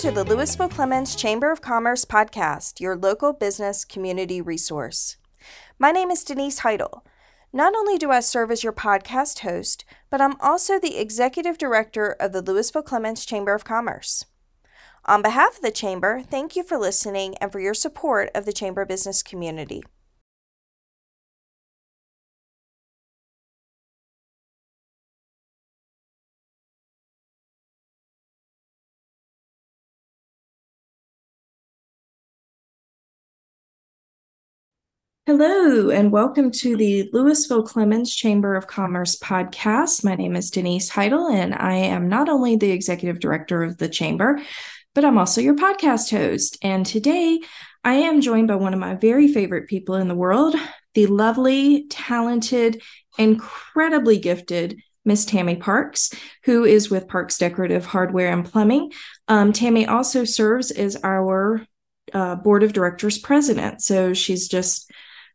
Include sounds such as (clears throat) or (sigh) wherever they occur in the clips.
to the Lewisville Clemmons Chamber of Commerce podcast, your local business community resource. My name is Denise Heidel. Not only do I serve as your podcast host, but I'm also the executive director of the Lewisville Clemmons Chamber of Commerce. On behalf of the Chamber, thank you for listening and for your support of the Chamber business community. Hello, and welcome to the Lewisville Clemmons Chamber of Commerce podcast. My name is Denise Heidel, and I am not only the executive director of the Chamber, but I'm also your podcast host. And today I am joined by one of my very favorite people in the world, the lovely, talented, incredibly gifted Miss Tammy Parks, who is with Parks Decorative Hardware and Plumbing. Um, Tammy also serves as our uh, board of directors president. So she's just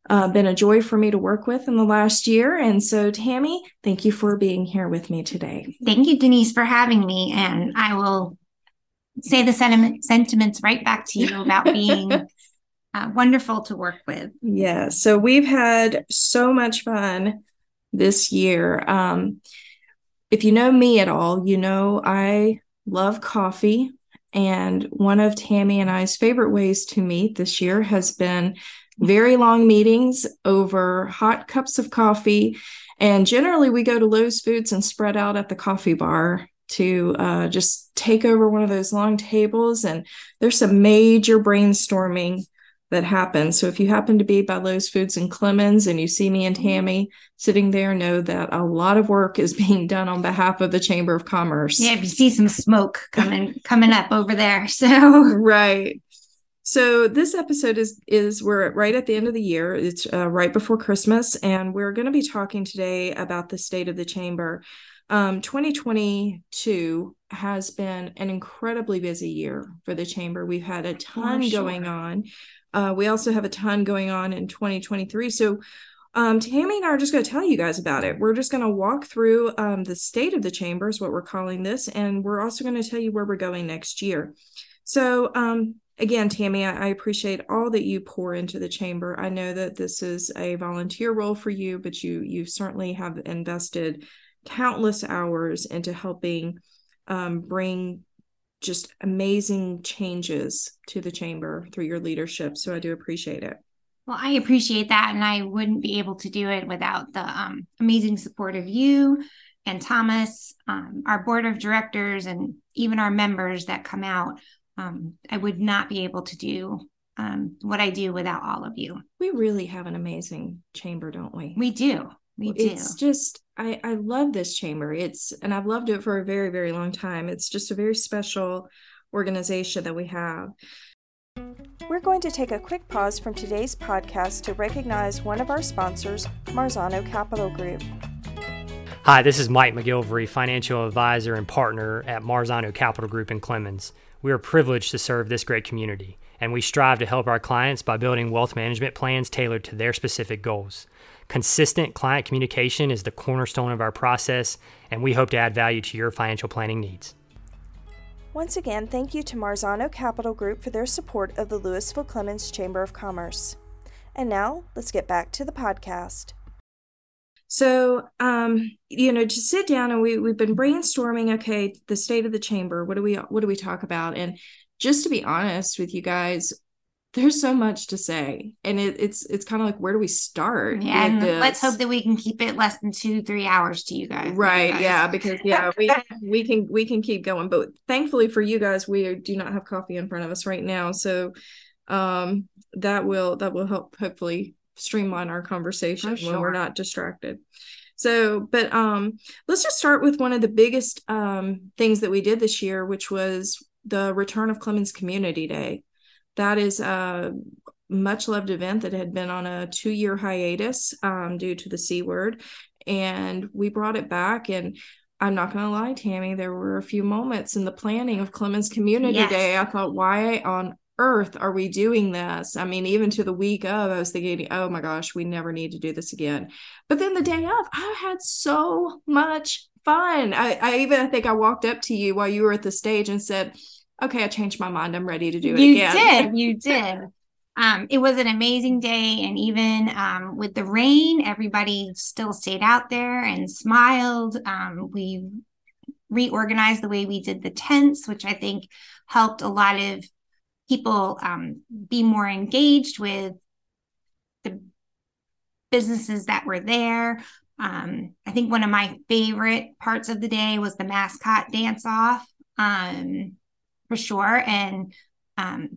uh, been a joy for me to work with in the last year. And so, Tammy, thank you for being here with me today. Thank you, Denise, for having me. And I will say the sentiment, sentiments right back to you about (laughs) being uh, wonderful to work with. Yeah. So, we've had so much fun this year. Um, if you know me at all, you know I love coffee. And one of Tammy and I's favorite ways to meet this year has been very long meetings over hot cups of coffee. And generally, we go to Lowe's Foods and spread out at the coffee bar to uh, just take over one of those long tables. And there's some major brainstorming that happens. So if you happen to be by Lowe's Foods and Clemmons and you see me and Tammy sitting there, know that a lot of work is (laughs) being done on behalf of the Chamber of Commerce. Yeah, if you see some smoke coming (laughs) coming up over there. So right. So this episode is is we're right at the end of the year. It's uh, right before Christmas, and we're going to be talking today about the state of the chamber. Um, 2022 has been an incredibly busy year for the chamber. We've had a ton sure. going on. Uh, we also have a ton going on in 2023. So um, Tammy and I are just going to tell you guys about it. We're just going to walk through um, the state of the chamber, is what we're calling this, and we're also going to tell you where we're going next year. So, um, again, Tammy, I, I, appreciate all that you pour into the chamber. I know that this is a volunteer role for you, but you you certainly have invested countless hours into helping um, bring just amazing changes to the chamber through your leadership. So I do appreciate it. Well, I appreciate that, and I wouldn't be able to do it without the um, amazing support of you and Thomas, um, our board of directors, and even our members that come out um, I would not be able to do um, what I do without all of you. We really have an amazing chamber, don't we? We do. We do. It's just I I love this chamber. It's and I've loved it for a very very long time. It's just a very special organization that we have. We're going to take a quick pause from today's podcast to recognize one of our sponsors, Marzano Capital Group. Hi, this is Mike McGilvery, financial advisor and partner at Marzano Capital Group in Clemmons. We are privileged to serve this great community, and we strive to help our clients by building wealth management plans tailored to their specific goals. Consistent client communication is the cornerstone of our process, and we hope to add value to your financial planning needs. Once again, thank you to Marzano Capital Group for their support of the Lewisville Clemmons Chamber of Commerce. And now, let's get back to the podcast. So, um, you know, to sit down and we we've been brainstorming. Okay, the state of the chamber. What do we what do we talk about? And just to be honest with you guys, there's so much to say, and it, it's it's kind of like where do we start? Yeah, and let's hope that we can keep it less than two three hours to you guys. Right? You guys. Yeah, because yeah, we (laughs) we can we can keep going, but thankfully for you guys, we do not have coffee in front of us right now, so um that will that will help hopefully streamline our conversation sure. when we're not distracted. So, but um, let's just start with one of the biggest um, things that we did this year, which was the return of Clemmons Community Day. That is a much loved event that had been on a two year hiatus um, due to the C word. And we brought it back. And I'm not going to lie, Tammy, there were a few moments in the planning of Clemmons Community yes. Day. I thought, why on earth are we doing this? I mean, even to the week of, I was thinking, oh my gosh, we never need to do this again. But then the day of, I had so much fun. I, I even I think I walked up to you while you were at the stage and said, okay, I changed my mind. I'm ready to do it again. you again. did. You did. Um, it was an amazing day. And even um, with the rain, everybody still stayed out there and smiled. Um, we reorganized the way we did the tents, which I think helped a lot of people um, be more engaged with the businesses that were there. Um, I think one of my favorite parts of the day was the mascot dance off, um, for sure. And um,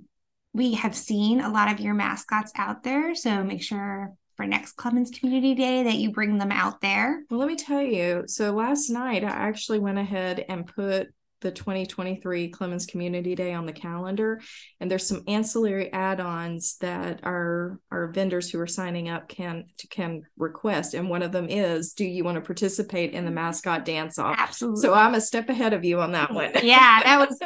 we have seen a lot of your mascots out there. So make sure for next Clemmons Community Day that you bring them out there. Well, let me tell you. So last night, I actually went ahead and put the 2023 Clemmons Community Day on the calendar. And there's some ancillary add-ons that our our vendors who are signing up can can request. And one of them is, do you want to participate in the mascot dance off? Absolutely. So I'm a step ahead of you on that one. (laughs) yeah, that was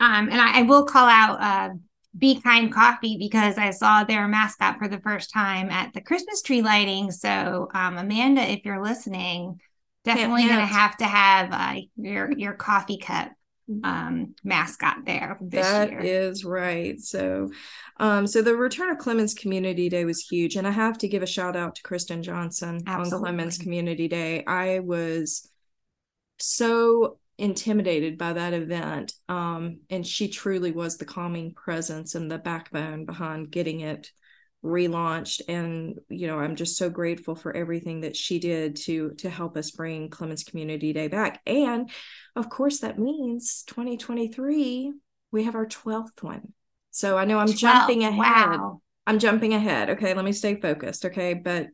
um and I, I will call out uh be Kind Coffee because I saw their mascot for the first time at the Christmas tree lighting. So, um, Amanda, if you're listening, definitely going to have to have uh, your your coffee cup um, mascot there this that year. is right. So, um, so the return of Clemmons Community Day was huge, and I have to give a shout out to Kristen Johnson Absolutely. on Clemmons Community Day. I was so intimidated by that event, um, and she truly was the calming presence and the backbone behind getting it relaunched and you know i'm just so grateful for everything that she did to to help us bring clemmons community day back. And of course that means 2023 we have our 12th one. So i know i'm 12, jumping ahead. wow. i'm jumping ahead. Okay let me stay focused okay? But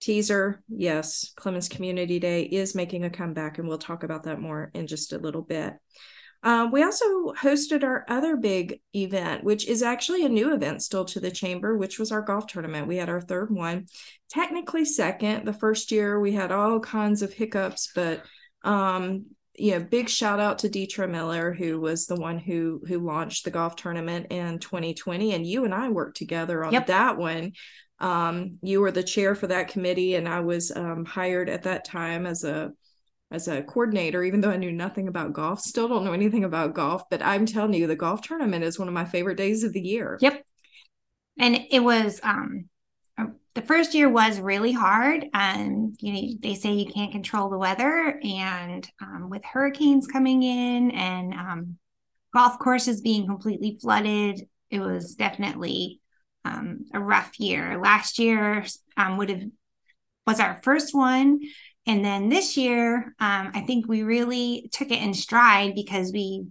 teaser yes clemmons community day is making a comeback and we'll talk about that more in just a little bit um, we also hosted our other big event, which is actually a new event still to the chamber, which was our golf tournament. We had our third one, technically second. The first year we had all kinds of hiccups, but um, you know, big shout out to Deetra Miller, who was the one who who launched the golf tournament in 2020, and you and I worked together on yep. that one. Um, you were the chair for that committee, and I was um, hired at that time as a as a coordinator, even though I knew nothing about golf, still don't know anything about golf. But I'm telling you, the golf tournament is one of my favorite days of the year. Yep. And it was um uh, the first year was really hard. And you know, they say you can't control the weather, and um, with hurricanes coming in and um, golf courses being completely flooded, it was definitely um, a rough year. Last year um, would have was our first one and then this year, um, I think we really took it in stride because we,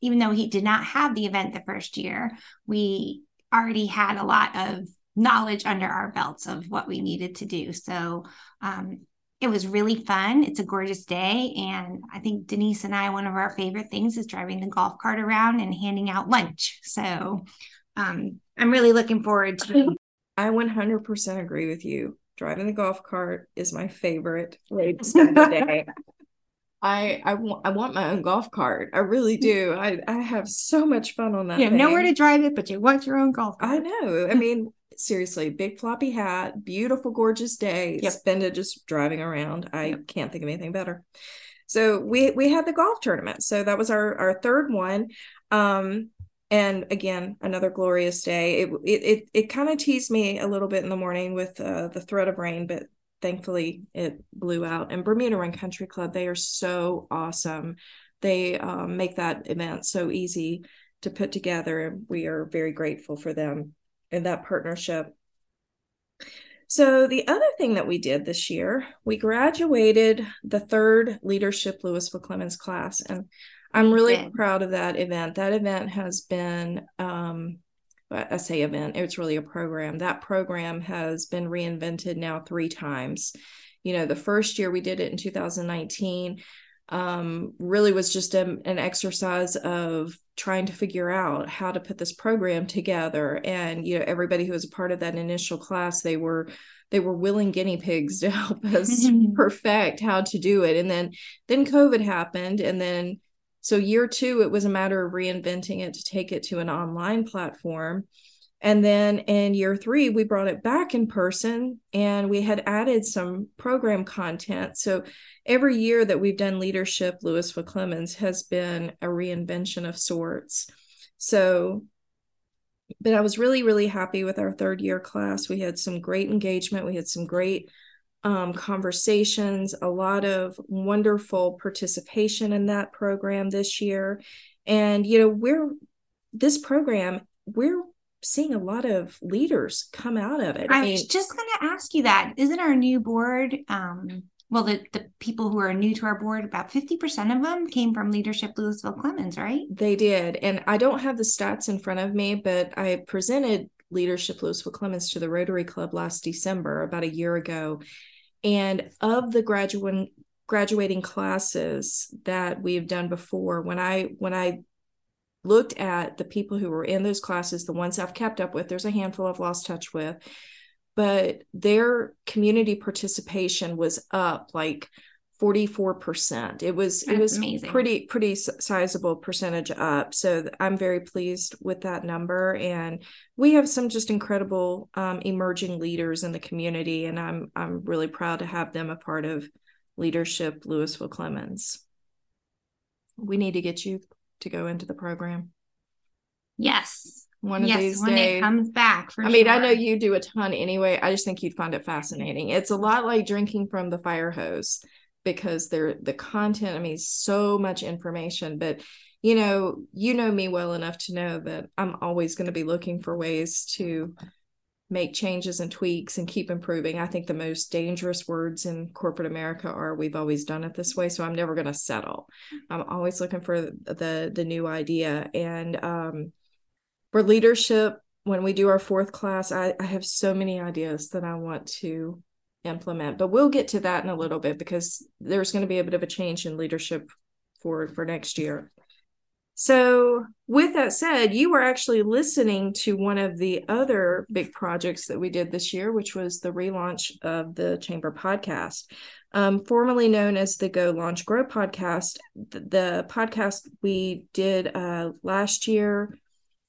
even though he did not have the event the first year, we already had a lot of knowledge under our belts of what we needed to do. So um, it was really fun. It's a gorgeous day. And I think Denise and I, one of our favorite things is driving the golf cart around and handing out lunch. So um, I'm really looking forward to. it. (laughs) I 100% agree with you driving the golf cart is my favorite way to spend the (laughs) day. I I want I want my own golf cart. I really do. I I have so much fun on that. You have nowhere to drive it, but you want your own golf cart. I know. I (laughs) mean, seriously, big floppy hat, beautiful, gorgeous day. Yep. Spend it just driving around. I yep. can't think of anything better. So we we had the golf tournament. So that was our our third one. Um, and again another glorious day. It it it, it kind of teased me a little bit in the morning with uh, the threat of rain but thankfully it blew out. And bermuda run country club they are so awesome. They um, make that event so easy to put together and we are very grateful for them and that partnership. So the other thing that we did this year we graduated the third leadership lewisville clemmons class and I'm really proud of that event. That event has been, um, I say event, it's really a program. That program has been reinvented now three times. You know, the first year we did it in 2019 um, really was just a, an exercise of trying to figure out how to put this program together. And, you know, everybody who was a part of that initial class, they were they were willing guinea pigs to help us (laughs) perfect how to do it and then then covid happened and then so, year two, it was a matter of reinventing it to take it to an online platform. And then in year three, we brought it back in person and we had added some program content. So every year that we've done leadership, Lewisville Clemmons has been a reinvention of sorts. So, but I was really, really happy with our third year class. We had some great engagement, we had some great um, conversations, a lot of wonderful participation in that program this year. And, you know, we're this program, we're seeing a lot of leaders come out of it. I, I mean, was just going to ask you that. Isn't our new board, um, well, the, the people who are new to our board, about 50% of them came from Leadership Lewisville Clemmons, right? They did. And I don't have the stats in front of me, but I presented Leadership Lewisville Clemmons to the Rotary Club last December, about a year ago. And of the graduating graduating classes that we've done before, when I when I looked at the people who were in those classes, the ones I've kept up with, there's a handful I've lost touch with, but their community participation was up like 44%. It was That's it was amazing. pretty pretty sizable percentage up. So I'm very pleased with that number and we have some just incredible um, emerging leaders in the community and I'm I'm really proud to have them a part of leadership Lewisville Clemmons. We need to get you to go into the program? Yes. One of yes, these when days. it comes back. I mean, I know you do a ton anyway. I just think you'd find it fascinating. It's a lot like drinking from the fire hose because they're the content, I mean, so much information, but you know, you know me well enough to know that I'm always going to be looking for ways to make changes and tweaks and keep improving. I think the most dangerous words in corporate America are we've always done it this way, so I'm never going to settle. I'm always looking for the the new idea and um, for leadership when we do our fourth class, I, I have so many ideas that I want to implement, but we'll get to that in a little bit because there's going to be a bit of a change in leadership for for next year. So, with that said, you were actually listening to one of the other big projects that we did this year, which was the relaunch of the Chamber podcast, um, formerly known as the Go Launch Grow podcast. The, the podcast we did uh, last year,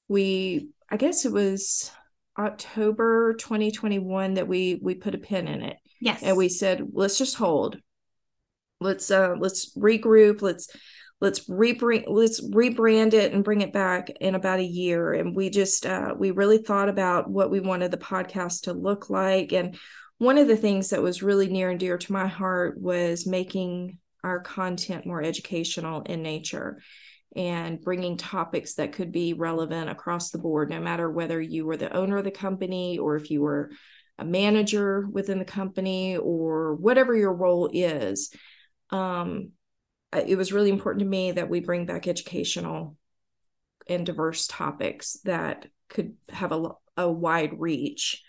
we, I guess it was October 2021 that we we put a pin in it. Yes, and we said let's just hold, let's uh let's regroup, let's let's rebrand let's rebrand it and bring it back in about a year. And we just uh, we really thought about what we wanted the podcast to look like. And one of the things that was really near and dear to my heart was making our content more educational in nature and bringing topics that could be relevant across the board no matter whether you were the owner of the company or if you were a manager within the company or whatever your role is um, it was really important to me that we bring back educational and diverse topics that could have a, a wide reach.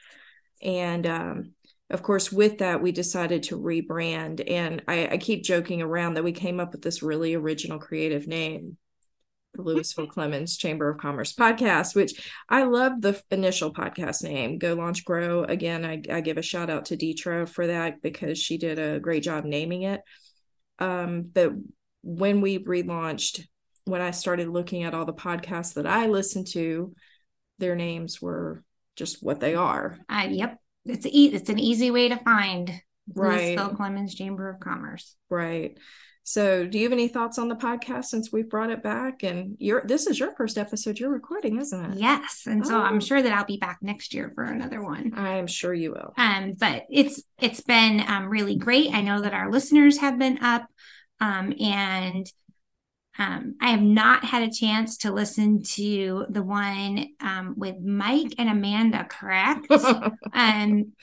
And um, of course, with that, we decided to rebrand. And I, I, keep joking around that we came up with this really original creative name, the Lewisville Clemmons Chamber of Commerce podcast, which I love the initial podcast name, Go Launch Grow. Again, I, I give a shout out to Deetra for that because she did a great job naming it. Um, but when we relaunched, when I started looking at all the podcasts that I listened to, their names were just what they are. Uh, yep, it's a, it's an easy way to find right. Phil Clemmons Chamber of Commerce. Right. So, do you have any thoughts on the podcast since we've brought it back? And you're this is your first episode you're recording, isn't it? Yes, and oh. so I'm oh. sure that I'll be back next year for another one. I'm sure you will. Um, but it's it's been um really great. I know that our listeners have been up. Um, and um, I have not had a chance to listen to the one um, with Mike and Amanda, correct? (laughs) um,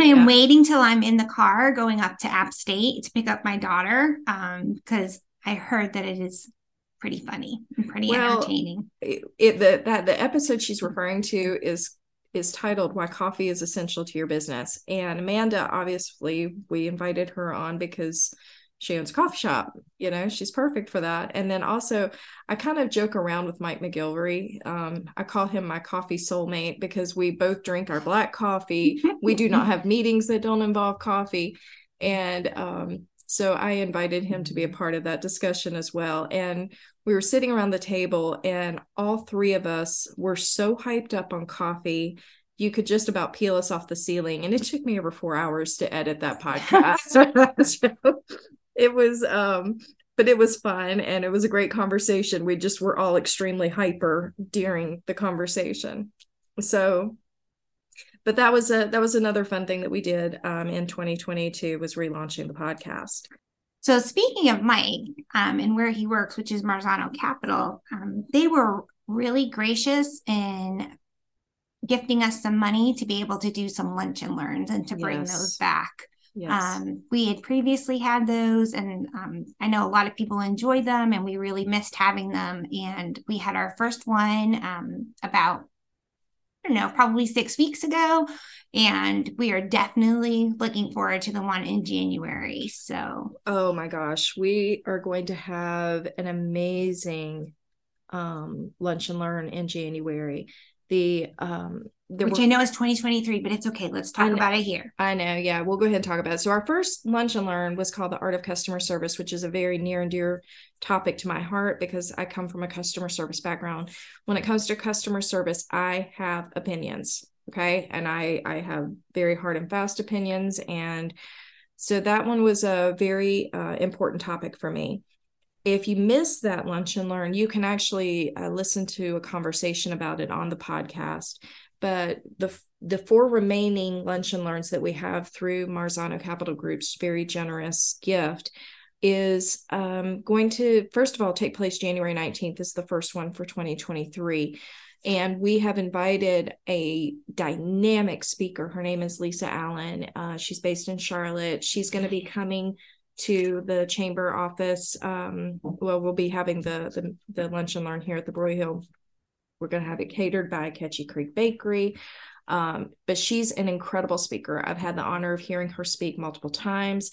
I am yeah. waiting till I'm in the car going up to App State to pick up my daughter because um, I heard that it is pretty funny and pretty well, entertaining. It, it, the that the episode she's referring to is is titled "Why Coffee is Essential to Your Business," and Amanda obviously we invited her on because she owns a coffee shop you know she's perfect for that. And then also i kind of joke around with mike mcgilvery. Um, i call him my coffee soulmate because we both drink our black coffee. We do not have (laughs) meetings that don't involve coffee. And um, so i invited him to be a part of that discussion as well. And we were sitting around the table and all three of us were so hyped up on coffee. You could just about peel us off the ceiling. And it took me over four hours to edit that (laughs) podcast. (laughs) So it was um but it was fun and it was a great conversation we just were all extremely hyper during the conversation so but that was a that was another fun thing that we did um, in 2022 was relaunching the podcast so speaking of Mike um, and where he works, which is Marzano Capital, um, they were really gracious in gifting us some money to be able to do some lunch and learns and to bring yes. those back. Yes. Um, we had previously had those, and um, I know a lot of people enjoyed them, and we really missed having them. And we had our first one um, about I don't know, probably six weeks ago. And we are definitely looking forward to the one in January. So, oh my gosh, we are going to have an amazing um, lunch and learn in January. The um, which were, I know is 2023, but it's okay. Let's talk about it here. I know. Yeah, we'll go ahead and talk about it. So, our first lunch and learn was called the Art of Customer Service, which is a very near and dear topic to my heart because I come from a customer service background. When it comes to customer service, I have opinions. Okay. And I, I have very hard and fast opinions. And so, that one was a very uh, important topic for me if you miss that lunch and learn, you can actually uh, listen to a conversation about it on the podcast but the the four remaining lunch and learns that we have through Marzano Capital Group's very generous gift is um, going to first of all take place January 19th is the first one for 2023 and we have invited a dynamic speaker. Her name is Lisa Allen. Uh, she's based in Charlotte. She's going to be coming to the chamber office um, well we'll be having the, the the lunch and learn here at the Broyhill we're going to have it catered by Catchy Creek Bakery. Um, but she's an incredible speaker. I've had the honor of hearing her speak multiple times.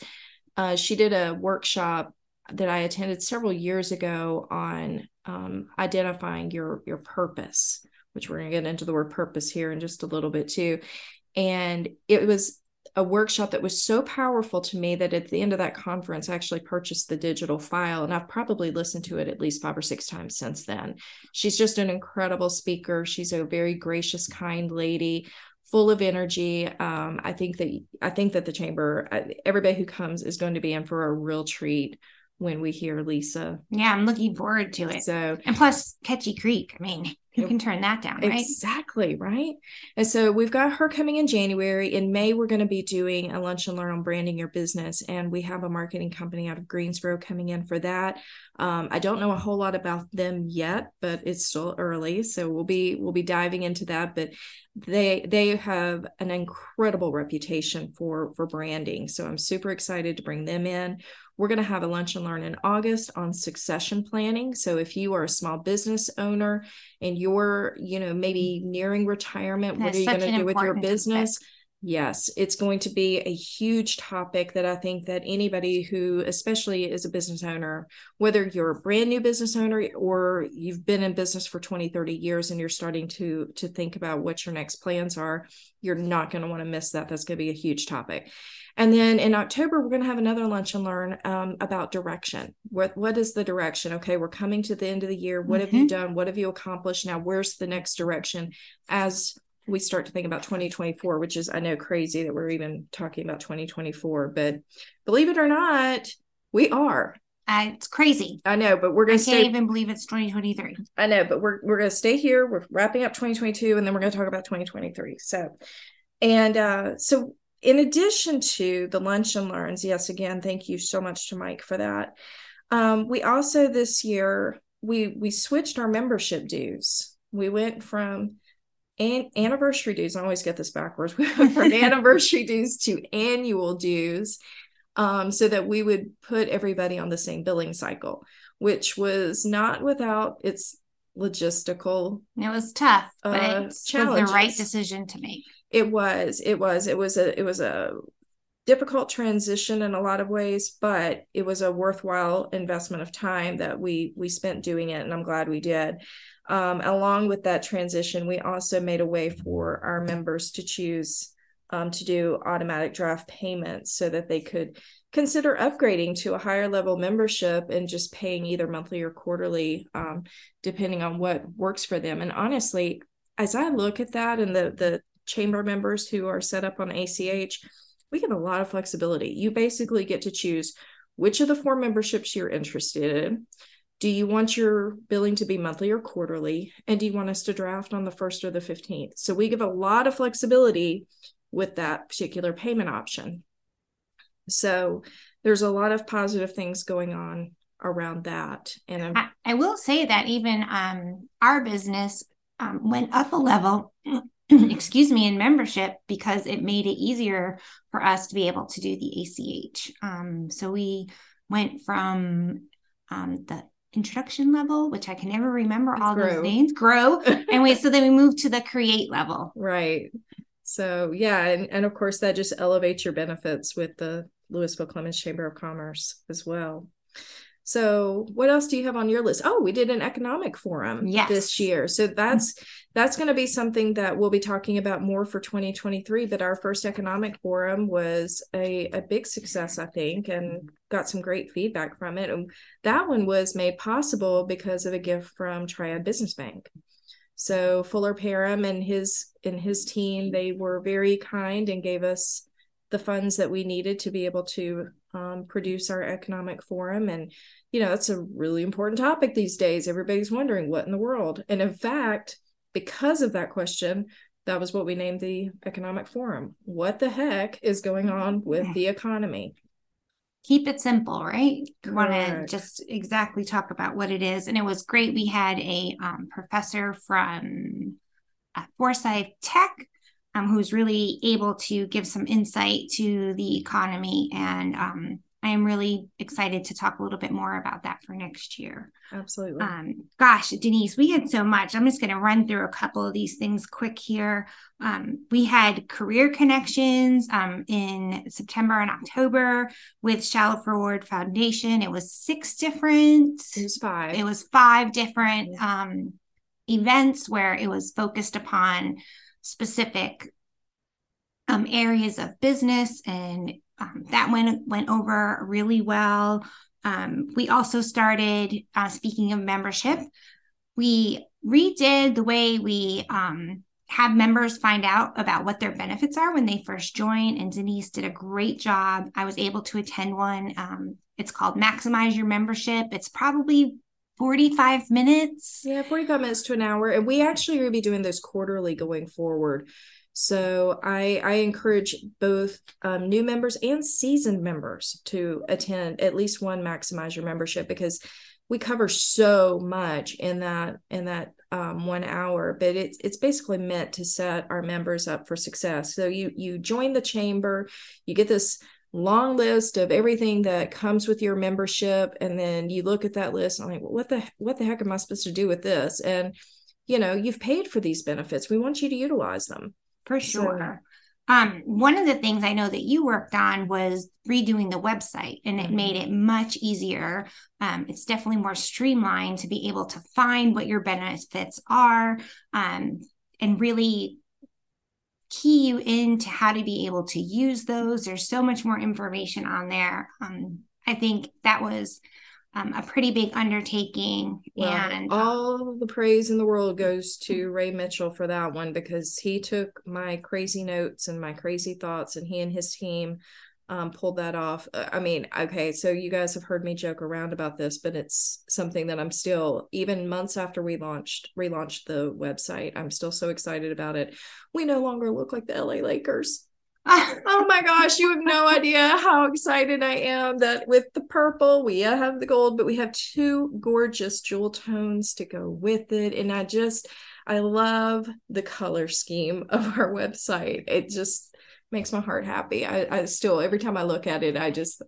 Uh, she did a workshop that I attended several years ago on um, identifying your your purpose, which we're going to get into the word purpose here in just a little bit too. And it was a workshop that was so powerful to me that at the end of that conference, I actually purchased the digital file and I've probably listened to it at least five or six times since then. She's just an incredible speaker. She's a very gracious, kind lady full of energy um, i think that i think that the chamber uh, everybody who comes is going to be in for a real treat when we hear lisa yeah i'm looking forward to it so and plus catchy creek i mean who can turn that down, right? Exactly, right? And so we've got her coming in January. In May, we're going to be doing a lunch and learn on branding your business. And we have a marketing company out of Greensboro coming in for that. Um, I don't know a whole lot about them yet, but it's still early. So we'll be we'll be diving into that. But they they have an incredible reputation for for branding. So I'm super excited to bring them in. We're going to have a lunch and learn in August on succession planning. So if you are a small business owner and you're, you know, maybe nearing retirement, what are you going to do with your business? Topic. Yes, it's going to be a huge topic that I think that anybody who, especially is a business owner, whether you're a brand new business owner or you've been in business for 20, 30 years and you're starting to to think about what your next plans are, you're not going to want to miss that. That's going to be a huge topic. And then in October, we're going to have another lunch and learn um, about direction. What what is the direction? Okay, we're coming to the end of the year. What mm-hmm. have you mm-hmm. done? What have you accomplished? Now, where's the next direction as we start to think about 2024, which is I know crazy that we're even talking about 2024, but believe it or not, we are. Uh, it's crazy. I know, but we're gonna. I can't stay, even believe it's 2023. I know, but we're we're gonna stay here. We're wrapping up 2022, and then we're gonna talk about 2023. So, and uh, so in addition to the lunch and learns, yes, again, thank you so much to Mike for that. Um, we also this year we we switched our membership dues. We went from an anniversary dues. I always get this backwards. (laughs) We went from (laughs) anniversary dues to annual dues, um, so that we would put everybody on the same billing cycle, which was not without its logistical. It was tough, but uh, it was the right decision to make. It was. It was. It was a. It was a difficult transition in a lot of ways, but it was a worthwhile investment of time that we we spent doing it, and I'm glad we did. Um, along with that transition, we also made a way for our members to choose um, to do automatic draft payments so that they could consider upgrading to a higher level membership and just paying either monthly or quarterly, um, depending on what works for them. And honestly, as I look at that and the the chamber members who are set up on ACH, we give a lot of flexibility. You basically get to choose which of the four memberships you're interested in. Do you want your billing to be monthly or quarterly? And do you want us to draft on the first or the 15th? So we give a lot of flexibility with that particular payment option. So there's a lot of positive things going on around that. And I, I, will say that even um, our business um, went up a level, (clears throat) excuse me, in membership because it made it easier for us to be able to do the ACH. Um, so we went from um, the introduction level, which I can never remember all grow. those names, grow. (laughs) and we so then we moved to the create level. Right. So yeah, and, and of course that just elevates your benefits with the Lewisville Clemmons Chamber of Commerce as well. So what else do you have on your list? Oh, we did an economic forum yes. this year. So mm-hmm. that's that's going to be something that we'll be talking about more for 2023. But our first economic forum was a, a big success, I think, and mm-hmm. got some great feedback from it. And that one was made possible because of a gift from Triad Business Bank. So Fuller Parham and his and his team, they were very kind and gave us the funds that we needed to be able to um, produce our economic forum. And, you know, that's a really important topic these days. Everybody's wondering what in the world. And in fact, because of that question, that was what we named the economic forum. What the heck is going on with the economy? Keep it simple, right? Want to just exactly talk about what it is. And it was great. We had a um, professor from uh, Forsyth Tech um, who's really able to give some insight to the economy. And um, I am really excited to talk a little bit more about that for next year. Absolutely. Um, gosh, Denise, we had so much. I'm just going to run through a couple of these things quick here. Um, we had career connections um, in September and October with Shallowford Foundation. It was six different. It was five. It was five different yeah. Um, events where it was focused upon specific um, areas of business, and um, that went went over really well. Um, we also started uh, speaking of membership. We redid the way we um, have members find out about what their benefits are when they first join. And Denise did a great job. I was able to attend one. Um, it's called Maximize Your Membership. It's probably 45 minutes. Yeah, 45 minutes to an hour. And we actually will be doing those quarterly going forward. So I, I encourage both um, new members and seasoned members to attend at least one maximize your membership because we cover so much in that in that um, one hour but it's it's basically meant to set our members up for success so you you join the chamber you get this long list of everything that comes with your membership and then you look at that list and I'm like well, what the what the heck am I supposed to do with this and you know you've paid for these benefits we want you to utilize them for sure so, um, one of the things I know that you worked on was redoing the website, and it mm-hmm. made it much easier. Um, it's definitely more streamlined to be able to find what your benefits are um, and really key you into how to be able to use those. There's so much more information on there. Um, I think that was um, a pretty big undertaking. Well, and all the praise in the world goes to Ray Mitchell for that one because he took my crazy notes and my crazy thoughts, and he and his team um, pulled that off. Uh, I mean, okay, so you guys have heard me joke around about this, but it's something that I'm still, even months after we launched, relaunched the website, I'm still so excited about it. We no longer look like the LA Lakers. (laughs) oh my gosh, you have no idea how excited I am that with the purple, we have the gold, but we have two gorgeous jewel tones to go with it. And I just, I love the color scheme of our (laughs) website. It just, makes my heart happy. I, I still every time I look at it, I just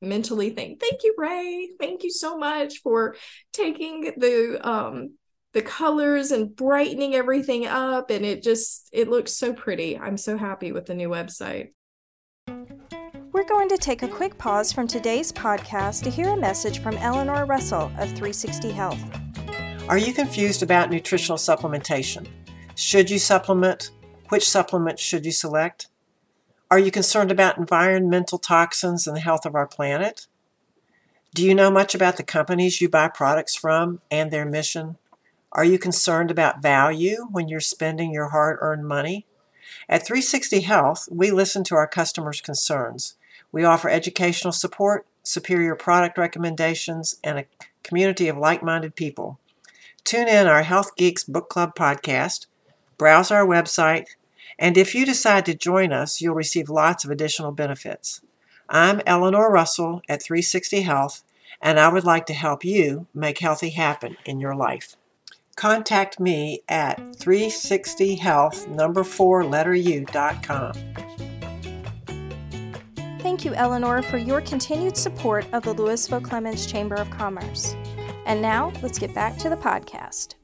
mentally think, thank you, Ray. Thank you so much for taking the um the colors and brightening everything up and it just it looks so pretty. I'm so happy with the new website. We're going to take a quick pause from today's podcast to hear a message from Eleanor Russell of 360 Health. Are you confused about nutritional supplementation? Should you supplement? Which supplements should you select? Are you concerned about environmental toxins and the health of our planet? Do you know much about the companies you buy products from and their mission? Are you concerned about value when you're spending your hard earned money? At 360 Health, we listen to our customers' concerns. We offer educational support, superior product recommendations, and a community of like minded people. Tune in our Health Geeks Book Club podcast, browse our website, and if you decide to join us, you'll receive lots of additional benefits. I'm Eleanor Russell at 360 Health, and I would like to help you make healthy happen in your life. Contact me at 360health number 4 letter u.com. Thank you, Eleanor, for your continued support of the Lewisville Clemmons Chamber of Commerce. And now, let's get back to the podcast.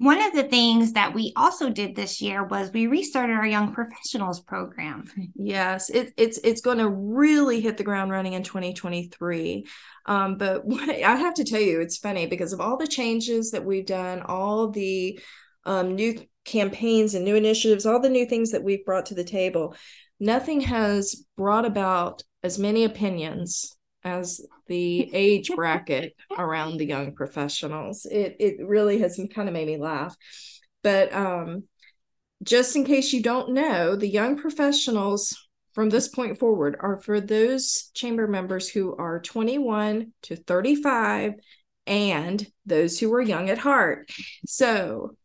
One of the things that we also did this year was we restarted our young professionals program. Yes, it, it's it's going to really hit the ground running in 2023. Um, but (laughs) what, I have to tell you, it's funny because of all the changes that we've done, all the um, new campaigns and new initiatives, all the new things that we've brought to the table. Nothing has brought about as many opinions as the age bracket around the young professionals. It it really has kind of made me laugh. But um, just in case you don't know, the young professionals from this point forward are for those chamber members who are 21 to 35 and those who are young at heart. So,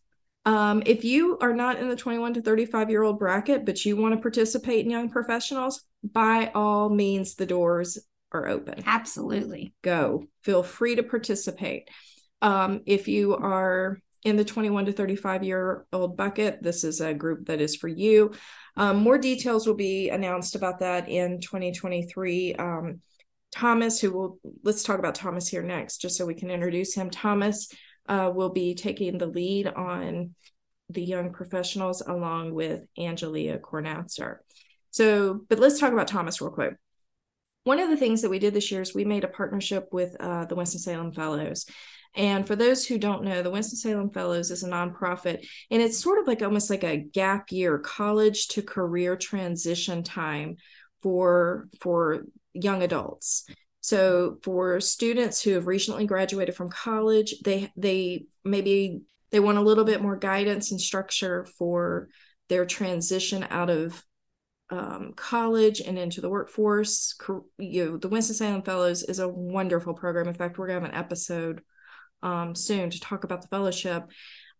um, if you are not in the 21 to 35 year old bracket, but you want to participate in Young Professionals, by all means, the doors are open. Absolutely. Go. Feel free to participate. Um, if you are in the 21 to 35 year old bucket, this is a group that is for you. Um, more details will be announced about that in 2023. Um, Thomas, who will, let's talk about Thomas here next, just so we can introduce him. Thomas uh, will be taking the lead on the young professionals along with Angelia Cornatzer. So, but let's talk about Thomas real quick one of the things that we did this year is we made a partnership with uh, the Winston-Salem Fellows. And for those who don't know, the Winston-Salem Fellows is a nonprofit, and it's sort of like almost like a gap year, college to career transition time for for young adults. So for students who have recently graduated from college, they they maybe they want a little bit more guidance and structure for their transition out of um, college and into the workforce. You know, the Winston-Salem Fellows is a wonderful program. In fact, we're to have an episode um, soon to talk about the fellowship.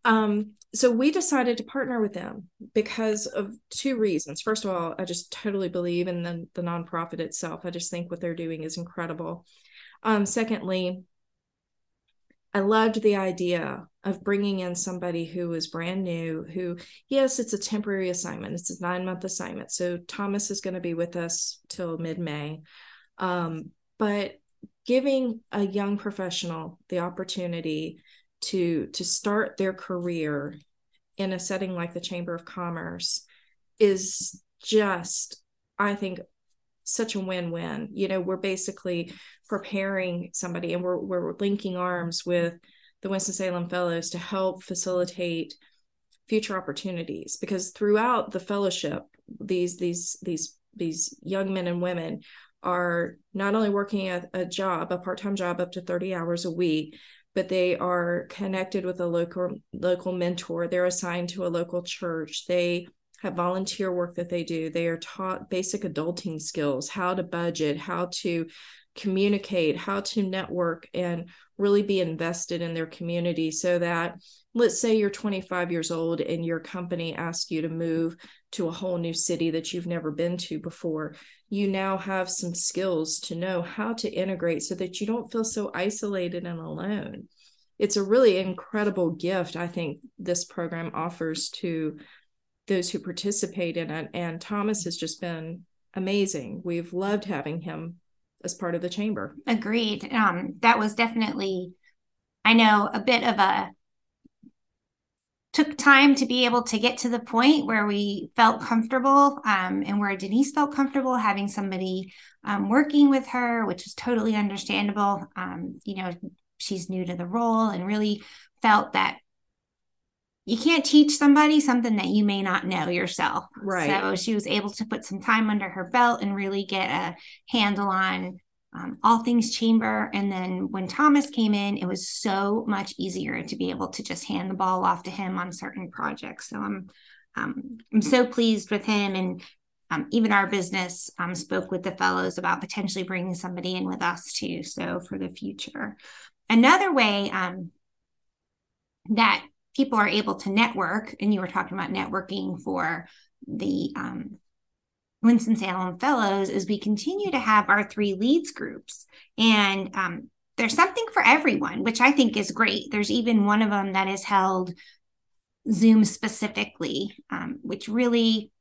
Um, so we decided to partner with them because of two reasons. First of all, I just totally believe in the, the nonprofit itself. I just think what they're doing is incredible. Um, secondly, I loved the idea of bringing in somebody who was brand new, who, yes, it's a temporary assignment, it's a nine month assignment. So Thomas is going to be with us till mid May. Um, but giving a young professional the opportunity to to start their career in a setting like the chamber of commerce is just i think such a win-win. You know we're basically preparing somebody and we're, we're linking arms with the winston-salem fellows to help facilitate future opportunities because throughout the fellowship these these these these young men and women are not only working a, a job a part-time job up to 30 hours a week but they are connected with a local local mentor. They're assigned to a local church. They have volunteer work that they do they are taught basic adulting skills how to budget how to communicate, how to network, and really be invested in their community so that, let's say, you're 25 years old and your company asks you to move to a whole new city that you've never been to before. You now have some skills to know how to integrate so that you don't feel so isolated and alone. It's a really incredible gift, I think, this program offers to those who participate in it. And Thomas has just been amazing. We've loved having him as part of the chamber. Agreed. Um, that was definitely, I know, a bit of a took time to be able to get to the point where we felt comfortable um, and where Denise felt comfortable having somebody um, working with her, which is totally understandable. Um, you know, she's new to the role and really felt that you can't teach somebody something that you may not know yourself. Right. So she was able to put some time under her belt and really get a handle on um, all things chamber. And then when Thomas came in, it was so much easier to be able to just hand the ball off to him on certain projects. So I'm um, I'm so pleased with him and um, even our business um, spoke with the fellows about potentially bringing somebody in with us too. So for the future, another way um, that people are able to network, and you were talking about networking for the um, Winston-Salem Fellows, is we continue to have our three leads groups. And um, there's something for everyone, which I think is great. There's even one of them that is held Zoom specifically, um, which really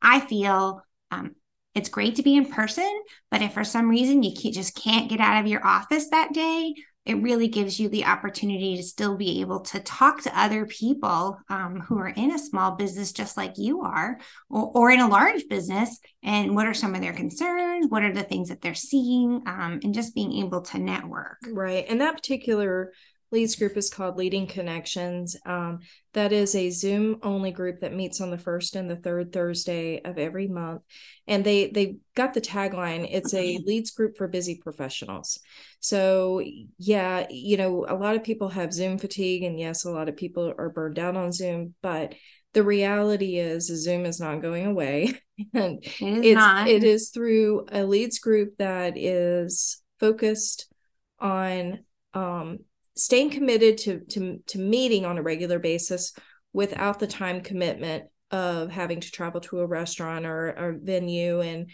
I feel um, it's great to be in person, but if for some reason you can't, just can't get out of your office that day, it really gives you the opportunity to still be able to talk to other people um, who are in a small business just like you are or, or, in a large business and what are some of their concerns? What are the things that they're seeing? Um, and just being able to network. Right and that particular leads group is called leading connections. Um, that is a zoom only group that meets on the first and the third thursday of every month. And they they got the tagline it's a (clears throat) leads group for busy professionals. So yeah you know a lot of people have zoom fatigue and yes a lot of people are burned out on zoom but the reality is zoom is not going away. (laughs) And it is it's not. it is through a leads group that is focused on um, staying committed to to to meeting on a regular basis without the time commitment of having to travel to a restaurant or a venue and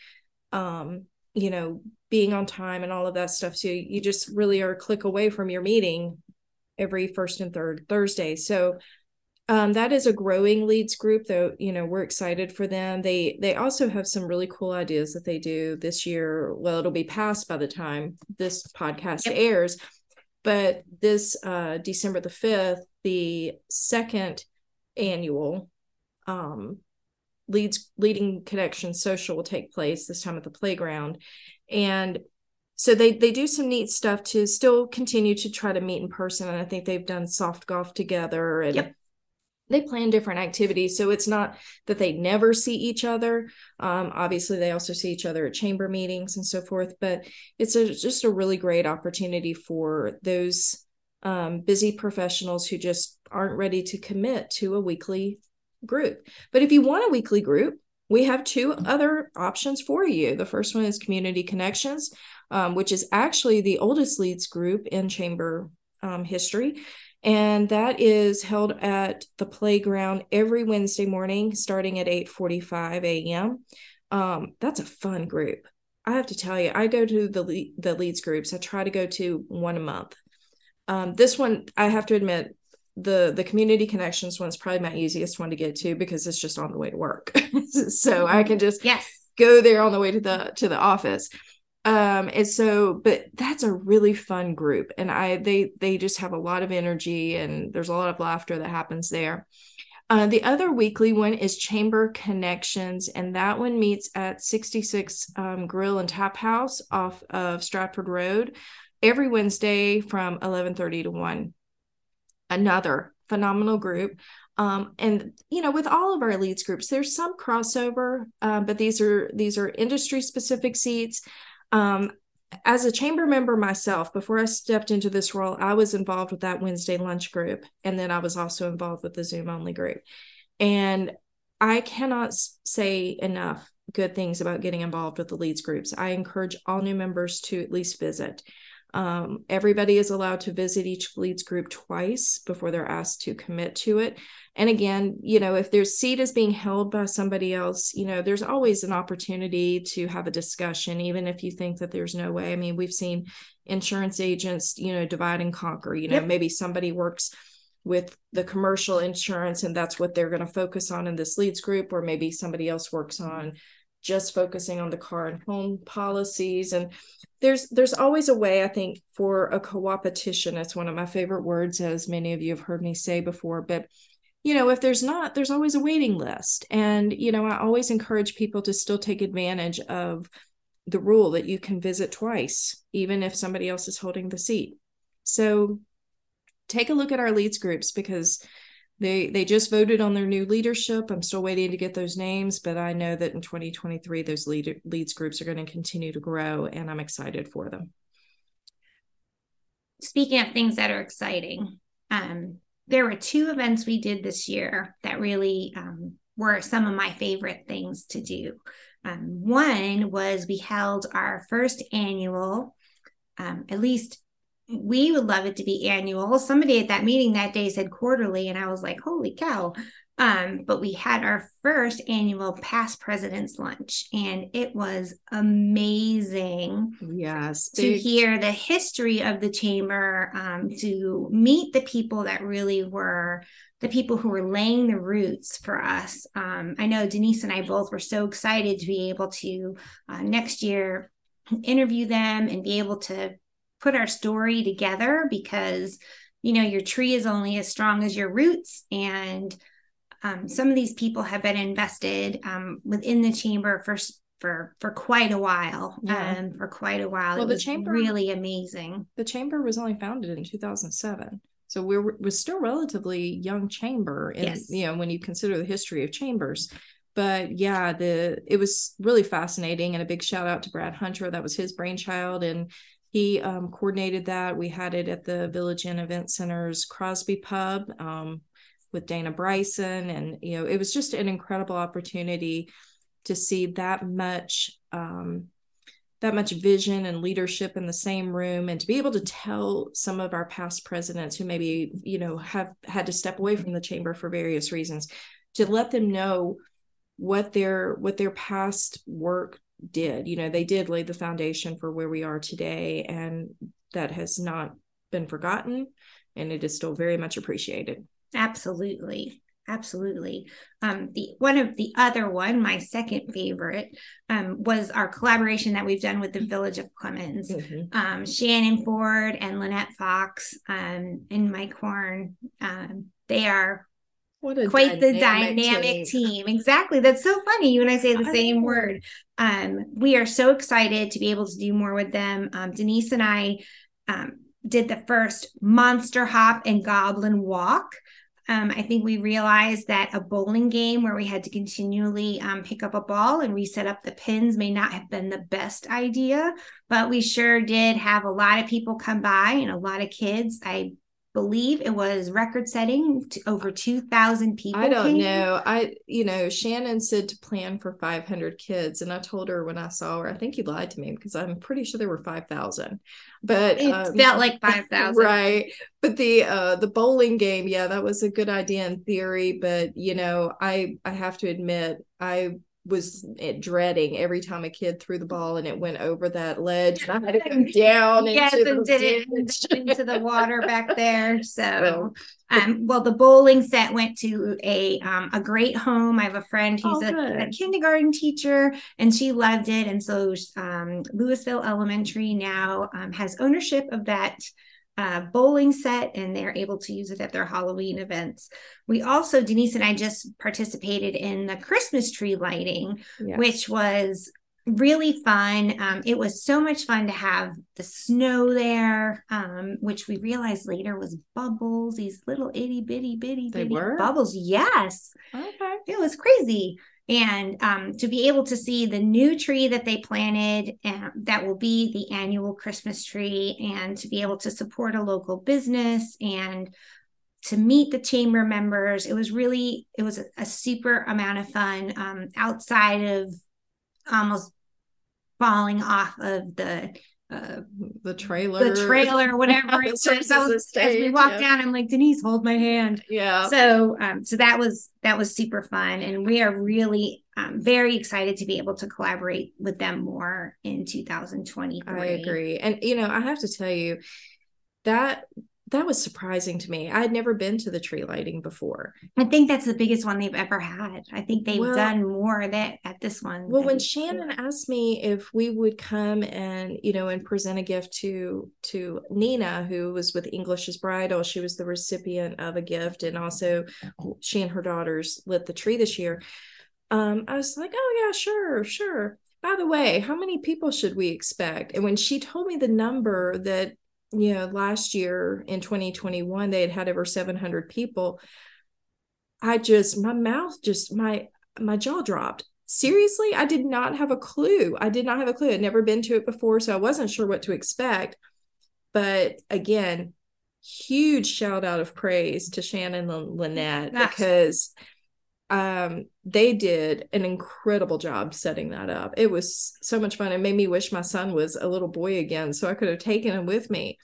um you know being on time and all of that stuff. So you just really are a click away from your meeting every first and third thursday. So um, that is a growing leads group though you know we're excited for them. They they also have some really cool ideas that they do this year. Well it'll be passed by the time this podcast yep. airs but this uh, December the 5th, the second annual um, leads leading connection social will take place this time at the playground. And so they they do some neat stuff to still continue to try to meet in person. And i think they've done soft golf together and yep they plan different activities so it's not that they never see each other. Um, obviously they also see each other at chamber meetings and so forth but it's a, just a really great opportunity for those um, busy professionals who just aren't ready to commit to a weekly group. But if you want a weekly group we have two other options for you. The first one is community connections um, which is actually the oldest leads group in chamber um, history and that is held at the playground every Wednesday morning, starting at 8:45 a.m. Um, that's a fun group. I have to tell you, I go to the the leads groups. I try to go to one a month. Um, this one, I have to admit, the the community connections one is probably my easiest one to get to because it's just on the way to work, (laughs) so I can just yes go there on the way to the to the office um and so but that's a really fun group and i they they just have a lot of energy and there's a lot of laughter that happens there. Uh, the other weekly one is chamber connections and that one meets at 66 um, grill and tap house off of stratford road every wednesday from 11.30 to 1 another phenomenal group. Um, and you know with all of our leads groups there's some crossover uh, but these are these are industry specific seats um, as a chamber member myself, before I stepped into this role, I was involved with that Wednesday lunch group. And then I was also involved with the Zoom only group. And I cannot say enough good things about getting involved with the leads groups. I encourage all new members to at least visit. Um, everybody is allowed to visit each leads group twice before they're asked to commit to it. And again, you know, if their seat is being held by somebody else, you know, there's always an opportunity to have a discussion, even if you think that there's no way. I mean, we've seen insurance agents, you know, divide and conquer. You know, yep. maybe somebody works with the commercial insurance and that's what they're going to focus on in this leads group, or maybe somebody else works on just focusing on the car and home policies. And there's there's always a way i think for a co-opetition. It's one of my favorite words as many of you have heard me say before. But you know if there's not there's always a waiting list. And you know i always encourage people to still take advantage of the rule that you can visit twice even if somebody else is holding the seat. So take a look at our leads groups because they they just voted on their new leadership. I'm still waiting to get those names, but I know that in 2023 those lead, leads groups are going to continue to grow, and I'm excited for them. Speaking of things that are exciting, um, there were two events we did this year that really um, were some of my favorite things to do. Um, one was we held our first annual, um, at least we would love it to be annual. Somebody at that meeting that day said quarterly, and I was like, holy cow. Um, but we had our first annual past president's lunch, and it was amazing. Yes, to hear the history of the chamber, um, to meet the people that really were the people who were laying the roots for us. Um, I know Denise and I both were so excited to be able to uh, next year interview them and be able to put our story together because you know your tree is only as strong as your roots and um, some of these people have been invested um, within the chamber for for for quite a while. Yeah. Um, for quite a while, well, it the chamber really amazing. The chamber was only founded in 2007, so we were was still relatively young chamber. In, yes. you know when you consider the history of chambers. But yeah, the it was really fascinating, and a big shout out to Brad Hunter. That was his brainchild, and he um, coordinated that. We had it at the Village Inn Event Center's Crosby Pub. Um, with Dana Bryson. And, you know, it was just an incredible opportunity to see that much, um, that much vision and leadership in the same room and to be able to tell some of our past presidents who maybe, you know, have had to step away from the chamber for various reasons to let them know what their what their past work did you know they did lay the foundation for where we are today and that has not been forgotten and it is still very much appreciated Absolutely. Absolutely. Um, the one of the other one, my second favorite, um, was our collaboration that we've done with the Village of Clemmons. Mm-hmm. Um, Shannon Ford and Lynette Fox um, and Mike Horn. Um, they are quite the dynamic team. team. Exactly. That's so funny. You and I say the I same know. word. Um, we are so excited to be able to do more with them. Um, Denise and I um, did the first Monster Hop and Goblin Walk. Um, I think we realized that a bowling game where we had to continually um, pick up a ball and reset up the pins may not have been the best idea, but we sure did have a lot of people come by and a lot of kids. I believe it was record setting to over 2000 people i don't came. know. I you know shannon said to plan for 500 kids and i told her when i saw her i think you lied to me because i'm pretty sure there were 5000 but it um, felt like 5000 (laughs) right. But the uh the bowling game yeah that was a good idea in theory but you know i i have to admit i was dreading every time a kid threw the ball and it went over that ledge and I had to come (laughs) down yes, and did it into the water back (laughs) there. So, um, well, the bowling set went to a um, a great home. I have a friend who's oh, a, a, kindergarten teacher, and she loved it. And so, um, Lewisville Elementary now um, has ownership of that uh, bowling set and they're able to use it at their Halloween events. We also, Denise and I just participated in the Christmas tree lighting, yes. which was really fun. Um, it was so much fun to have the snow there, um, which we realized later was bubbles, these little itty bitty bitty bitty bubbles. Yes. Okay. It was crazy and um, to be able to see the new tree that they planted uh, that will be the annual christmas tree and to be able to support a local business and to meet the chamber members it was really it was a, a super amount of fun um, outside of almost falling off of the uh, the trailer, the trailer, (laughs) whatever. it so, so as we walk yeah. down, I'm like, Denise, hold my hand. Yeah. So, um, so that was that was super fun, and we are really um, very excited to be able to collaborate with them more in 2023. I agree, and you know, I have to tell you that that was surprising to me. I had never been to the tree lighting before. I think that's the biggest one they've ever had. I think they've well, done more that at this one. Well, when Shannon asked me if we would come and you know and present a gift to to Nina, who was with English's Bridal, she was the recipient of a gift, and also she and her daughters lit the tree this year. Um, I was like, oh yeah, sure, sure. By the way, how many people should we expect? And when she told me the number that you know, last year in 2021, they had had over 700 people. I just my mouth just my my jaw dropped. Seriously, I did not have a clue. I did not have a clue. I'd never been to it before, so I wasn't sure what to expect. But again, huge shout out of praise to Shannon and Lynette That's- because um they did an incredible job setting that up it was so much fun it made me wish my son was a little boy again so i could have taken him with me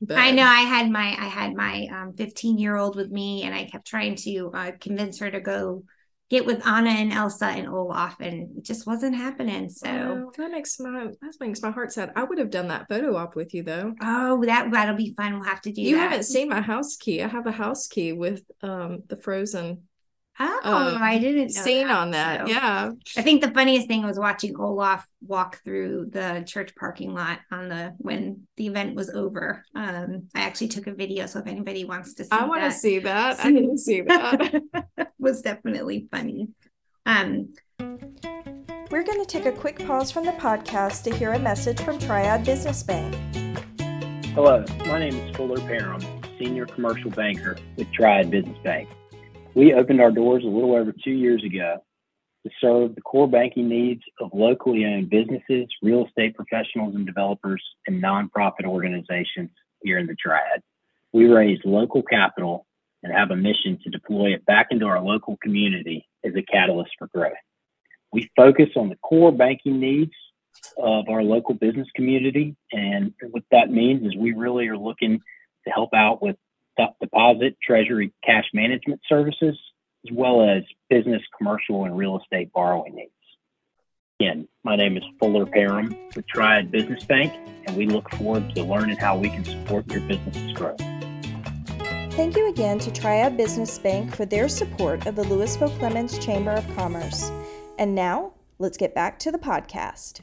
but i know i had my i had my um 15 year old with me and i kept trying to uh, convince her to go get with Anna and Elsa and Olaf, and it just wasn't happening. So oh, that makes my that makes my heart sad. I would have done that photo op with you though. Oh, that that'll be fun. We'll have to do. You that. haven't seen my house key. I have a house key with um the frozen Oh, uh, I didn't seen that, on that. So. Yeah. I think the funniest thing was watching Olaf walk through the church parking lot on the when the event was over. Um, I actually took a video, so if anybody wants to see, I want to see that. I (laughs) didn't see that. (laughs) was definitely funny. Um, we're going to take a quick pause from the podcast to hear a message from Triad Business Bank. Hello, my name is Fuller Parham, Senior Commercial Banker with Triad Business Bank. We opened our doors a little over two years ago to serve the core banking needs of locally owned businesses, real estate professionals and developers, and nonprofit organizations here in the Triad. We raise local capital and have a mission to deploy it back into our local community as a catalyst for growth. We focus on the core banking needs of our local business community. And what that means is we really are looking to help out with deposit, treasury, cash management services, as well as business, commercial, and real estate borrowing needs. Again, my name is Fuller Parham with Triad Business Bank, and we look forward to learning how we can support your business's growth. Thank you again to Triad Business Bank for their support of the Lewisville Clemmons Chamber of Commerce. And now, let's get back to the podcast.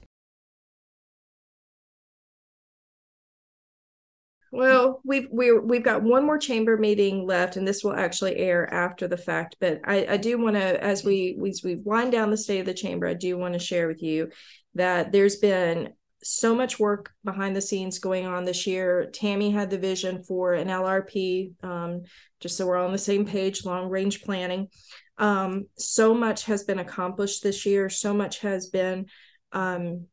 Well, we've we we've got one more chamber meeting left, and this will actually air after the fact. But I, I do want to, as we as we wind down the state of the chamber, I do want to share with you that there's been so much work behind the scenes going on this year. Tammy had the vision for an LRP, um, just so we're all on the same page, long range planning. Um, so much has been accomplished this year. So much has been um,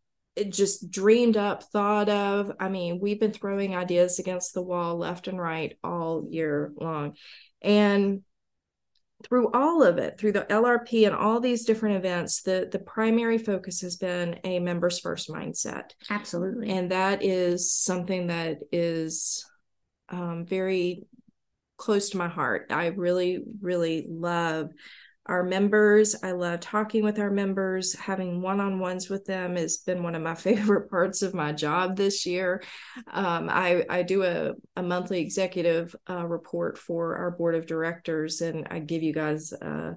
just dreamed up, thought of. I mean, we've been throwing ideas against the wall left and right all year long. And through all of it, through the LRP and all these different events, the the primary focus has been a members first mindset. Absolutely. And that is something that is um, very close to my heart. I really, really love our members. I love talking with our members. Having one on ones with them has been one of my (laughs) favorite parts of my job this year. Um, I, I do a, a monthly executive uh, report for our board of directors, and I give you guys uh,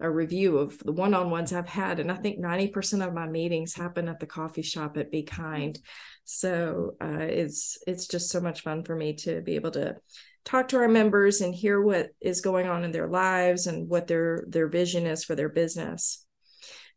a review of the one on ones I've had. And I think 90% of my meetings happen at the coffee shop at Be Kind. So uh, it's it's just so much fun for me to be able to talk to our members and hear what is going on in their lives and what their their vision is for their business.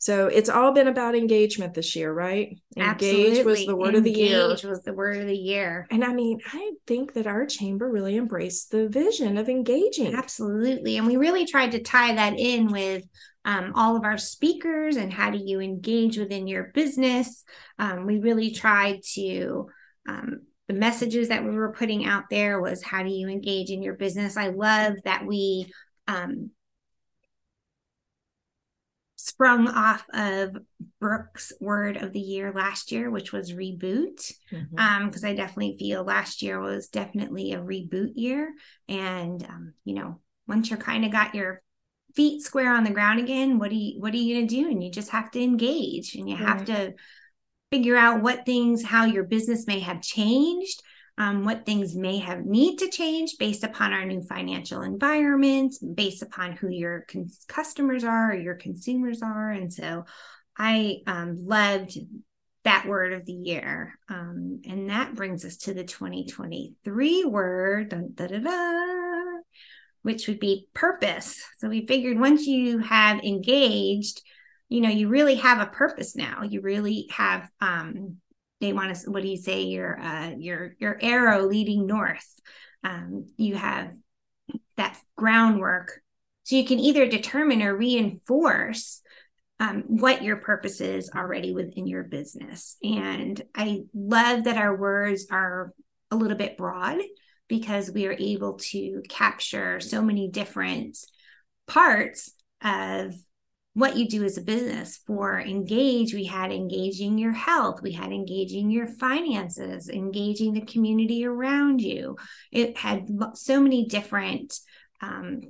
So it's all been about engagement this year, right? Engage Absolutely. was the word Engage of the year. Engage was the word of the year. And I mean, I think that our chamber really embraced the vision of engaging. Absolutely. And we really tried to tie that in with um, all of our speakers and how do you engage within your business. Um, we really tried to um, the messages that we were putting out there was how do you engage in your business i love that we um, sprung off of brooks word of the year last year which was reboot mm-hmm. um because i definitely feel last year was definitely a reboot year and um, you know once you're kind of got your feet square on the ground again what do you what are you going to do and you just have to engage and you right. have to figure out what things, how your business may have changed, um, what things may have need to change based upon our new financial environment, based upon who your con- customers are or your consumers are. And so I um, loved that word of the year. Um, and that brings us to the 2023 word, dun, da, da, da, which would be purpose. So we figured once you have engaged, you know you really have a purpose now. You really have um they want to what do you say? Your uh your your arrow leading north. Um you have that groundwork. So you can either determine or reinforce um, what your purpose is already within your business. And I love that our words are a little bit broad because we are able to capture so many different parts of what you do as a business. For engage, we had engaging your health, we had engaging your finances, engaging the community around you. It had so many different um,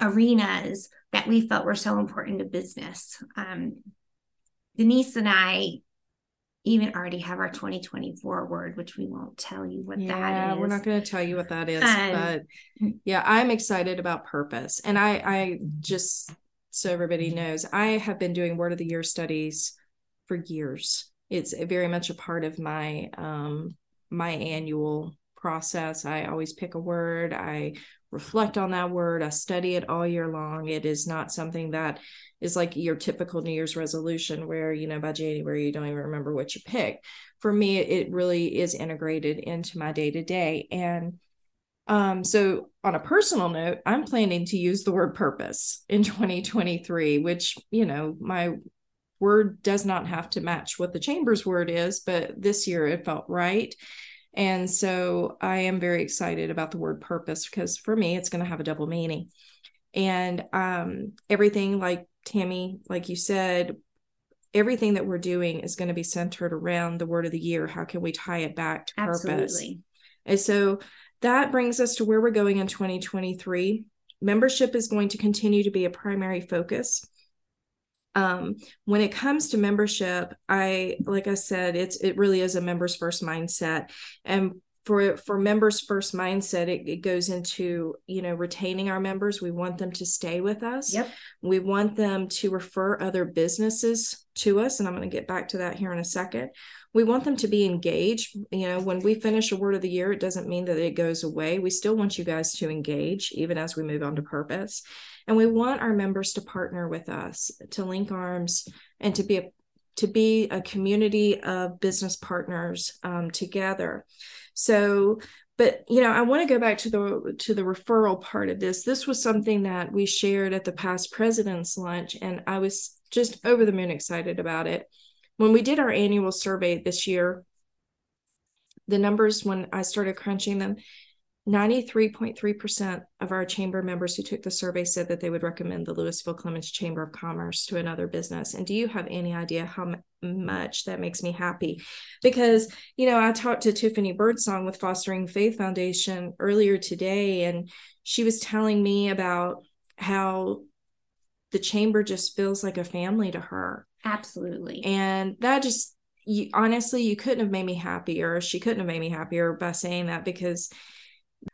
arenas that we felt were so important to business. Um, Denise and I even already have our 2024 word, which we won't tell you what yeah, that is. We're not going to tell you what that is, um, but yeah, I'm excited about purpose. And I, I just, so everybody knows, I have been doing word of the year studies for years. It's very much a part of my, um, my annual process. I always pick a word. I reflect on that word. I study it all year long. It is not something that is like your typical New Year's resolution where, you know, by January, you don't even remember what you picked. For me, it really is integrated into my day to day. And um, so, on a personal note, I'm planning to use the word purpose in 2023, which, you know, my word does not have to match what the chamber's word is, but this year it felt right. And so I am very excited about the word purpose because for me, it's going to have a double meaning. And um, everything like Tammy, like you said, everything that we're doing is going to be centered around the word of the year. How can we tie it back to purpose? Absolutely. And so that brings us to where we're going in 2023. Membership is going to continue to be a primary focus. Um, when it comes to membership, I like I said, it's it really is a members first mindset. And for for members first mindset it, it, goes into you know retaining our members. We want them to stay with us. Yep. We want them to refer other businesses to us and i'm going to get back to that here in a second. We want them to be engaged. You know when we finish a word of the year it doesn't mean that it goes away. We still want you guys to engage even as we move on to purpose. And we want our members to partner with us to link arms and to be a to be a community of business partners um, together so, but you know, I want to go back to the to the referral part of this. This was something that we shared at the past president's lunch, and I was just over the moon excited about it. When we did our annual survey this year, the numbers when I started crunching them, 93.3% of our chamber members who took the survey said that they would recommend the Lewisville Clemmons Chamber of Commerce to another business. And do you have any idea how m- much that makes me happy? Because, you know, I talked to Tiffany Birdsong with Fostering Faith Foundation earlier today, and she was telling me about how the chamber just feels like a family to her. Absolutely. And that just, you, honestly, you couldn't have made me happier. She couldn't have made me happier by saying that because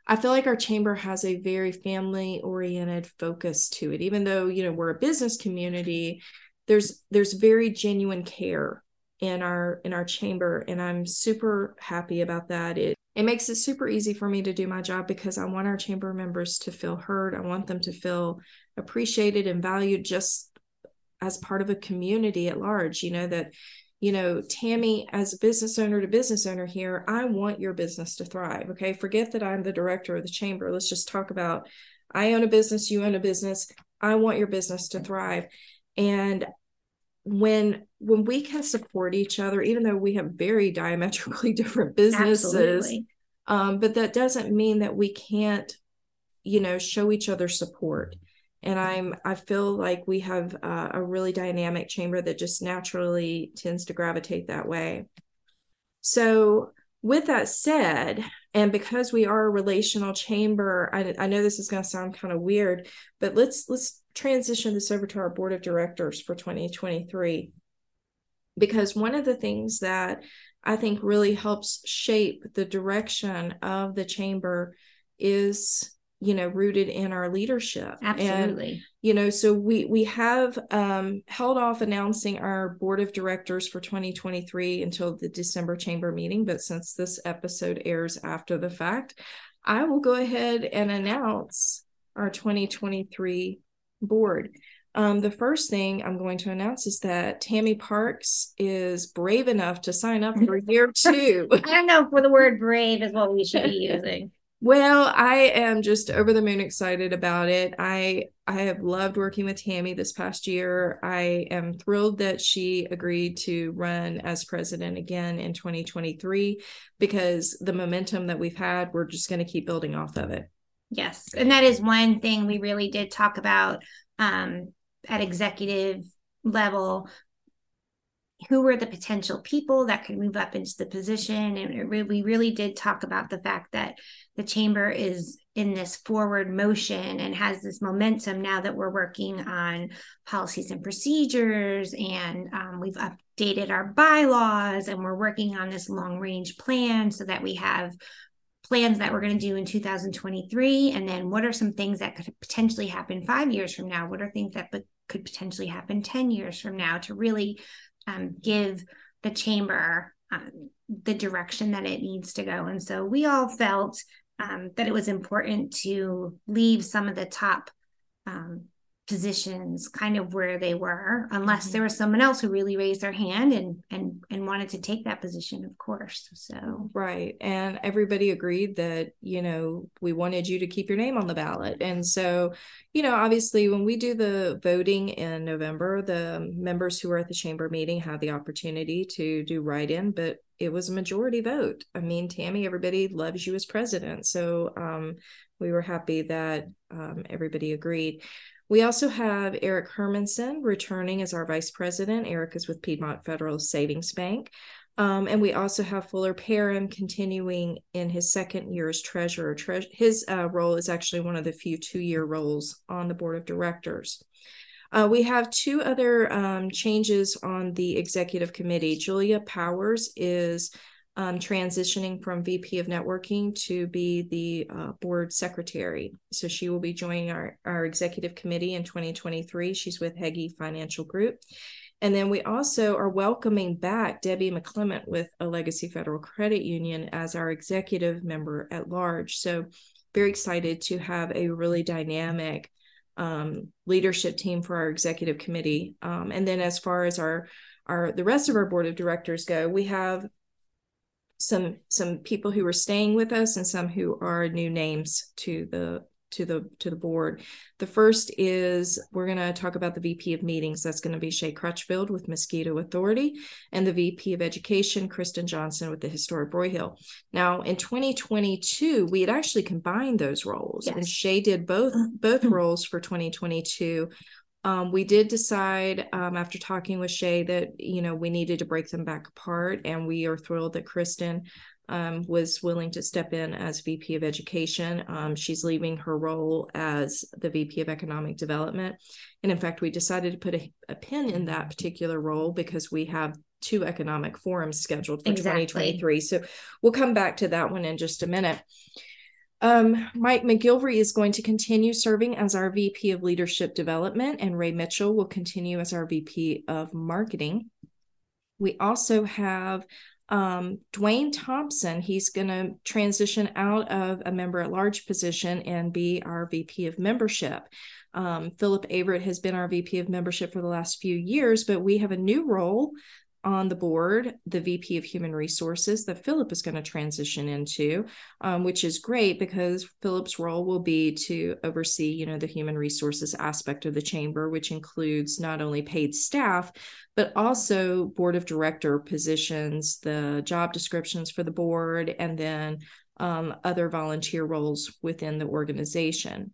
I feel like our chamber has a very family oriented focus to it. Even though, you know, we're a business community, there's there's very genuine care in our in our chamber and I'm super happy about that. It it makes it super easy for me to do my job because I want our chamber members to feel heard. I want them to feel appreciated and valued just as part of a community at large, you know that you know, Tammy, as a business owner to business owner here, I want your business to thrive. Okay. Forget that I'm the director of the chamber. Let's just talk about I own a business, you own a business. I want your business to thrive. And when when we can support each other, even though we have very (laughs) diametrically different businesses, um, but that doesn't mean that we can't, you know, show each other support and i'm i feel like we have uh, a really dynamic chamber that just naturally tends to gravitate that way. So with that said and because we are a relational chamber i, I know this is going to sound kind of weird but let's let's transition this over to our board of directors for 2023 because one of the things that i think really helps shape the direction of the chamber is you know rooted in our leadership. Absolutely. and, you know so we we have um, held off announcing our board of directors for 2023 until the december chamber meeting but since this episode airs after the fact i will go ahead and announce our 2023 board. Um, the first thing I'm going to announce is that Tammy Parks is brave enough to sign up for (laughs) year two. I don't know if the word brave is what we should be using Well, I am just over the moon excited about it. I I have loved working with Tammy this past year. I am thrilled that she agreed to run as president again in 2023 because the momentum that we've had, we're just going to keep building off of it. Yes, and that is one thing we really did talk about um, at executive level who were the potential people that could move up into the position. And we really did talk about the fact that the chamber is in this forward motion and has this momentum now that we're working on policies and procedures and um, we've updated our bylaws and we're working on this long range plan so that we have plans that we're going to do in 2023 and then what are some things that could potentially happen five years from now? What are things that could potentially happen 10 years from now to really um, give the chamber um, the direction that it needs to go. And so we all felt um, that it was important to leave some of the top um, positions kind of where they were unless mm-hmm. there was someone else who really raised their hand and and and wanted to take that position of course so. Right and everybody agreed that you know we wanted you to keep your name on the ballot and so you know obviously when we do the voting in november the members who were at the chamber meeting had the opportunity to do write in but it was a majority vote. I mean tammy everybody loves you as president so um we were happy that um, everybody agreed we also have Eric Hermanson returning as our vice president. Eric is with Piedmont Federal Savings Bank. Um, and we also have Fuller Parham continuing in his second year as treasurer. Tre- his uh, role is actually one of the few two year roles on the board of directors. Uh, we have two other um, changes on the executive committee. Julia Powers is um, transitioning from VP of networking to be the uh, board secretary. So she will be joining our, our executive committee in 2023. She's with Heggie Financial Group. And then we also are welcoming back Debbie McClement with Allegacy Federal Credit Union as our executive member at large. So very excited to have a really dynamic um, leadership team for our executive committee. Um, and then as far as our our the rest of our board of directors go, we have some some people who are staying with us and some who are new names to the to the to the board. The first is we're going to talk about the VP of meetings. That's going to be Shay Crutchfield with Mosquito Authority, and the VP of Education, Kristen Johnson with the Historic Broyhill. Now, in 2022, we had actually combined those roles, yes. and Shay did both both mm-hmm. roles for 2022. Um, we did decide um, after talking with Shay that you know we needed to break them back apart, and we are thrilled that Kristen um, was willing to step in as VP of Education. Um, she's leaving her role as the VP of Economic Development, and in fact, we decided to put a, a pin in that particular role because we have two economic forums scheduled for exactly. 2023. So we'll come back to that one in just a minute. Um, Mike McGilvery is going to continue serving as our VP of Leadership Development, and Ray Mitchell will continue as our VP of Marketing. We also have um, Dwayne Thompson. He's going to transition out of a member at large position and be our VP of Membership. Um, Philip Averett has been our VP of Membership for the last few years, but we have a new role on the board, the VP of Human Resources that Philip is going to transition into, um, which is great because Philip's role will be to oversee, you know, the human resources aspect of the chamber, which includes not only paid staff, but also board of director positions, the job descriptions for the board, and then um, other volunteer roles within the organization.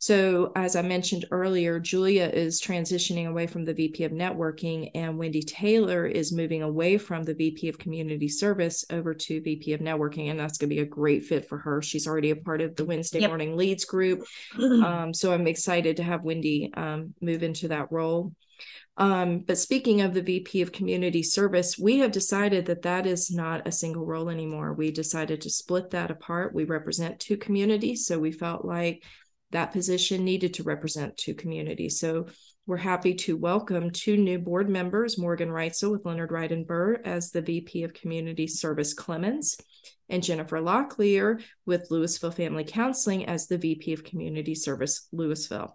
So, as I mentioned earlier, Julia is transitioning away from the VP of networking, and Wendy Taylor is moving away from the VP of community service over to VP of networking. And that's going to be a great fit for her. She's already a part of the Wednesday yep. morning leads group. (clears throat) Um, so, I'm excited to have Wendy um, move into that role. Um, but speaking of the VP of Community Service, we have decided that that is not a single role anymore. We decided to split that apart. We represent two communities, so we felt like that position needed to represent two communities. So we're happy to welcome two new board members, Morgan Reitzel with Leonard Wright and Burr as the VP of Community Service Clemmons, and Jennifer Locklear with Lewisville Family Counseling as the VP of Community Service Lewisville.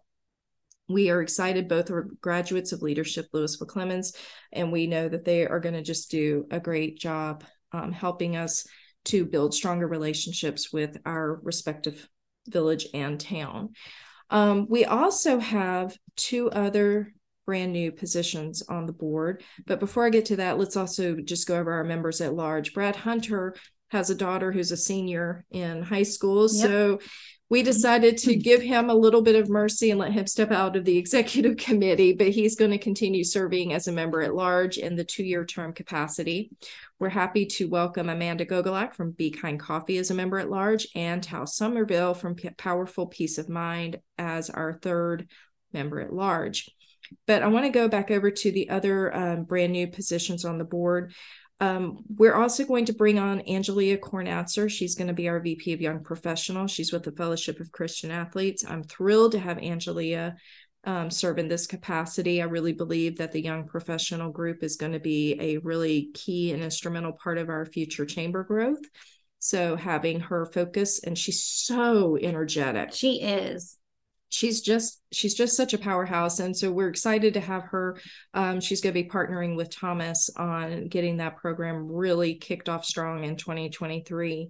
We are excited. Both are graduates of Leadership Lewisville Clemmons, and we know that they are going to just do a great job um, helping us to build stronger relationships with our respective village and town. Um, we also have two other brand new positions on the board. But before I get to that, let's also just go over our members at large. Brad Hunter has a daughter who's a senior in high school. Yep. So we decided to give him a little bit of mercy and let him step out of the (laughs) executive committee, but he's going to continue serving as a member at large in the two year term capacity. We're happy to welcome Amanda Gogolak from Be Kind Coffee as a member at large and Tal Somerville from P- Powerful Peace of Mind as our third member at large. But I want to go back over to the other um, brand new positions on the board. Um, we're also going to bring on Angelia Kornatzer. She's going to be our VP of Young Professional. She's with the Fellowship of Christian Athletes. I'm thrilled to have Angelia um, serve in this capacity. I really believe that the young professional group is going to be a really key and instrumental part of our future chamber growth. So having her focus, and she's so energetic. She is she's just she's just such a powerhouse. And so we're excited to have her. Um, she's going to be partnering with thomas on getting that program really kicked off strong in 2023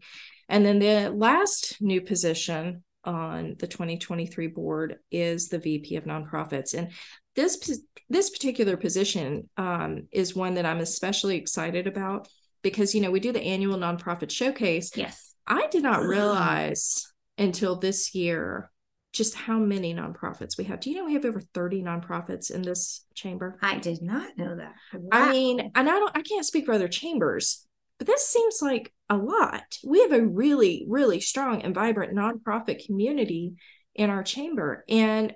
and then the last new position on the 2023 board is the vp of nonprofits. And this this particular position um, is one that i'm especially excited about because you know we do the annual nonprofit showcase. Yes. I did not realize until this year just how many nonprofits we have. Do you know we have over 30 nonprofits in this chamber? I did not know that. Wow. I mean, and I don't I can't speak for other chambers, but this seems like a lot. We have a really, really strong and vibrant nonprofit community in our chamber. And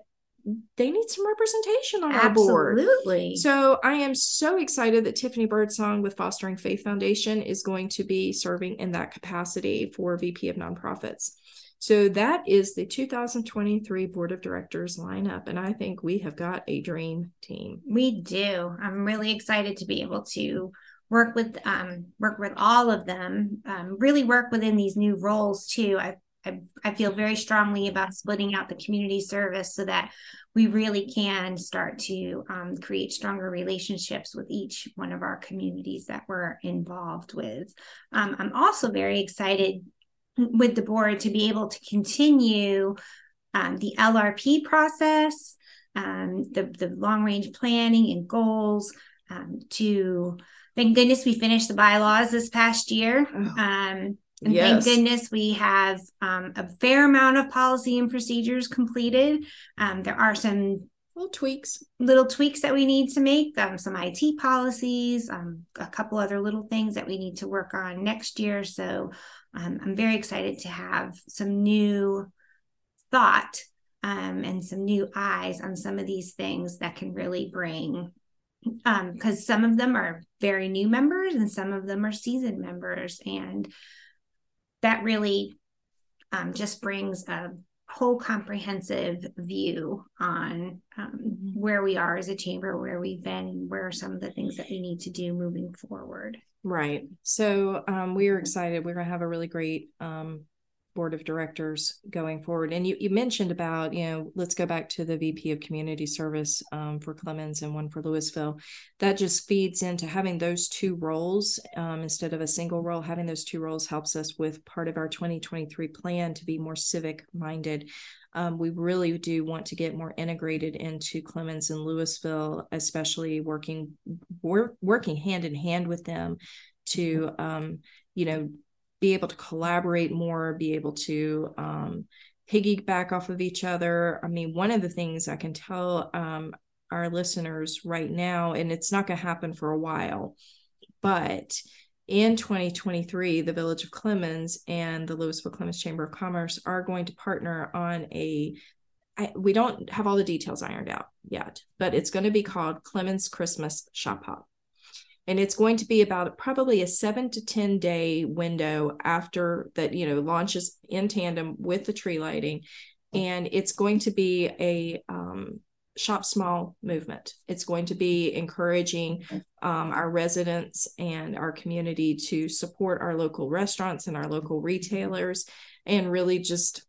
they need some representation on Absolutely. our board. Absolutely. So I am so excited that Tiffany Birdsong with Fostering Faith Foundation is going to be serving in that capacity for VP of Nonprofits. So that is the 2023 Board of Directors lineup. And I think we have got a dream team. We do. I'm really excited to be able to work with um, work with all of them, um, really work within these new roles too. I, I, I feel very strongly about splitting out the community service so that we really can start to um, create stronger relationships with each one of our communities that we're involved with. Um, I'm also very excited with the board to be able to continue um, the LRP process, um, the, the long range planning and goals um, to thank goodness we finished the bylaws this past year. Oh, um, and yes. thank goodness we have um, a fair amount of policy and procedures completed. Um, there are some little tweaks, little tweaks that we need to make, um, some IT policies, um, a couple other little things that we need to work on next year. So um, I'm very excited to have some new thought um, and some new eyes on some of these things that can really bring because um, some of them are very new members and some of them are seasoned members and that really um, just brings a whole comprehensive view on um, mm-hmm. where we are as a chamber where we've been and where are some of the things that we need to do moving forward Right. So um, we are excited. We're going to have a really great um, board of directors going forward. And you, you mentioned about, you know, let's go back to the VP of Community Service um, for Clemmons and one for Lewisville. That just feeds into having those two roles um, instead of a single role. Having those two roles helps us with part of our 2023 plan to be more civic minded. Um, we really do want to get more integrated into Clemmons and Lewisville, especially working work, working hand in hand with them to um, you know be able to collaborate more, be able to um, piggyback off of each other. I mean, one of the things I can tell um, our listeners right now, and it's not going to happen for a while, but in 2023, the Village of Clemmons and the Lewisville Clemmons Chamber of Commerce are going to partner on a. I, we don't have all the details ironed out yet, but it's going to be called Clemmons Christmas Shop Hop. And it's going to be about probably a seven to 10 day window after that, you know, launches in tandem with the tree lighting. And it's going to be a um, shop small movement. It's going to be encouraging um, our residents and our community to support our local restaurants and our local retailers and really just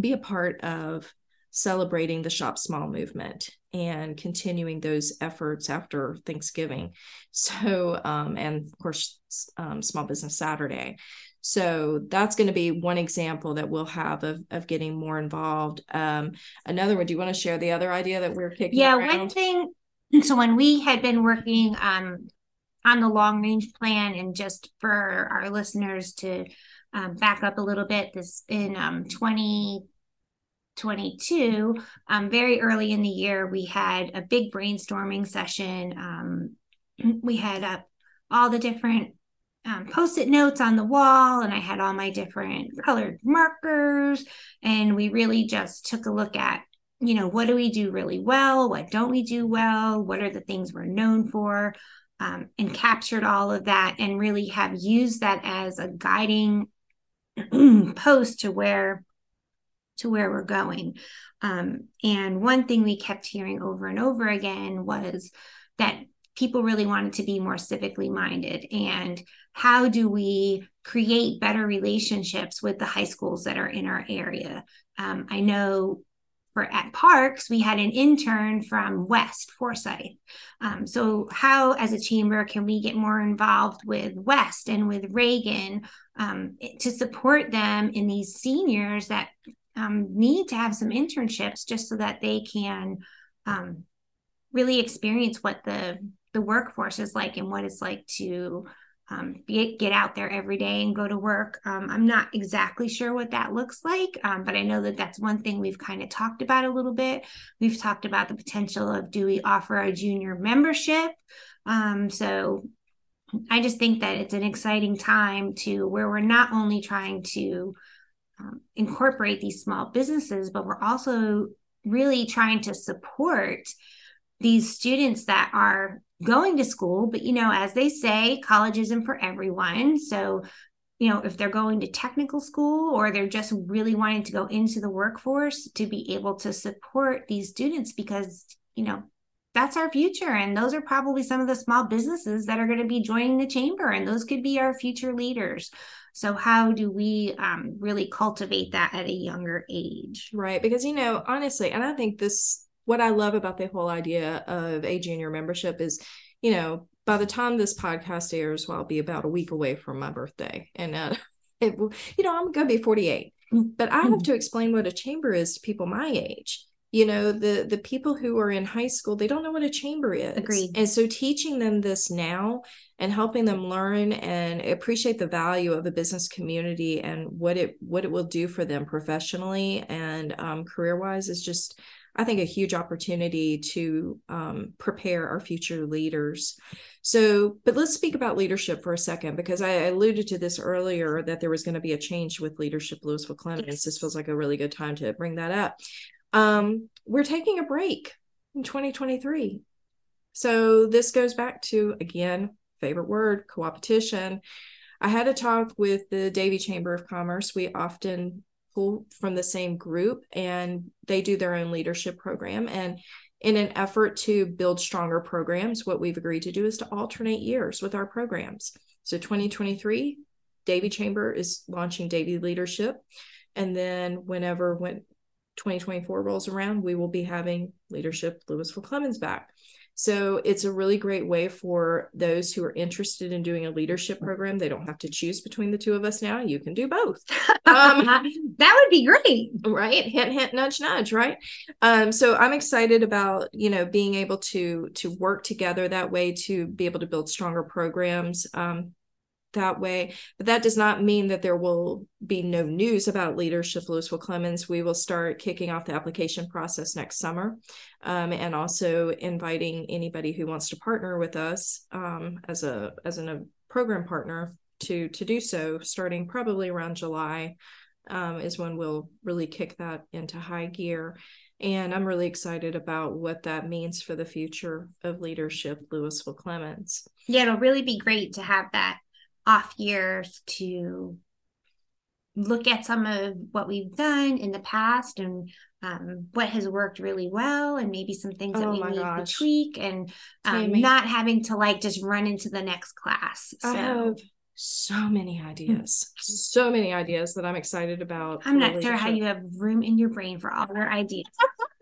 be a part of celebrating the shop small movement and continuing those efforts after Thanksgiving. So, um, and of course, um, Small Business Saturday. So that's going to be one example that we'll have of, of getting more involved. Um, another one, do you want to share the other idea that we're kicking Yeah, around? one thing. So when we had been working um, on the long range plan, and just for our listeners to um, back up a little bit, this in um, 2022, um, very early in the year, we had a big brainstorming session. Um, (clears throat) we had uh, all the different um, post-it notes on the wall and i had all my different colored markers and we really just took a look at you know what do we do really well what don't we do well what are the things we're known for um, and captured all of that and really have used that as a guiding (clears throat) post to where to where we're going. Um, and one thing we kept hearing over and over again was that people really wanted to be more civically minded. And how do we create better relationships with the high schools that are in our area? Um, i know for at parks we had an intern from west forsyth. Um, so how as a chamber can we get more involved with west and with reagan um, to support them in these seniors that um, need to have some internships just so that they can um, really experience what the the workforce is like and what it's like to um, be, get out there every day and go to work. Um, I'm not exactly sure what that looks like, um, but I know that that's one thing we've kind of talked about a little bit. We've talked about the potential of do we offer a junior membership? Um, so I just think that it's an exciting time to where we're not only trying to um, incorporate these small businesses, but we're also really trying to support these students that are going to school. But you know as they say college isn't for everyone. So you know if they're going to technical school or they're just really wanting to go into the workforce to be able to support these students because you know that's our future. And those are probably some of the small businesses that are going to be joining the chamber and those could be our future leaders so how do we um, really cultivate that at a younger age right because you know honestly and i think this what I love about the whole idea of a junior membership is, you know, by the time this podcast airs, well, I'll be about a week away from my birthday. And, uh, (laughs) it, you know, I'm going to be 48. But I have mm-hmm. to explain what a chamber is to people my age. You know, the the people who are in high school, they don't know what a chamber is. Agreed. And so teaching them this now and helping them learn and appreciate the value of a business community and what it what it will do for them professionally and um, career wise is just I think, a huge opportunity to um, prepare our future leaders. So, but let's speak about leadership for a second, because I alluded to this earlier that there was going to be a change with leadership Lewisville Clemmons. Yes. This feels like a really good time to bring that up. Um, we're taking a break in 2023. So, this goes back to, again, favorite word, co-opetition. I had a talk with the Davie Chamber of Commerce. We often pull from the same group and they do their own leadership program. And in an effort to build stronger programs, what we've agreed to do is to alternate years with our programs. So 2023, Davie Chamber is launching Davie Leadership. And then whenever when 2024 rolls around, we will be having Leadership Lewisville Clemmons back. So it's a really great way for those who are interested in doing a leadership program. They don't have to choose between the two of us now. You can do both. (laughs) Um, that would be great, right? Hint, hint, nudge, nudge, right? Um, so I'm excited about you know being able to to work together that way to be able to build stronger programs. Um, that way. But that does not mean that there will be no news about leadership Lewisville Clemmons. We will start kicking off the application process next summer um, and also inviting anybody who wants to partner with us um, as a as an, a program partner to to do so starting probably around July um, is when we'll really kick that into high gear. And I'm really excited about what that means for the future of leadership, Lewisville Clemmons. Yeah, it'll really be great to have that off years to look at some of what we've done in the past and um, what has worked really well and maybe some things oh that we need gosh. to tweak and um, not having to like just run into the next class so. I have so many ideas, so many ideas that I'm excited about. I'm not sure how you have room in your brain for all your ideas. (laughs)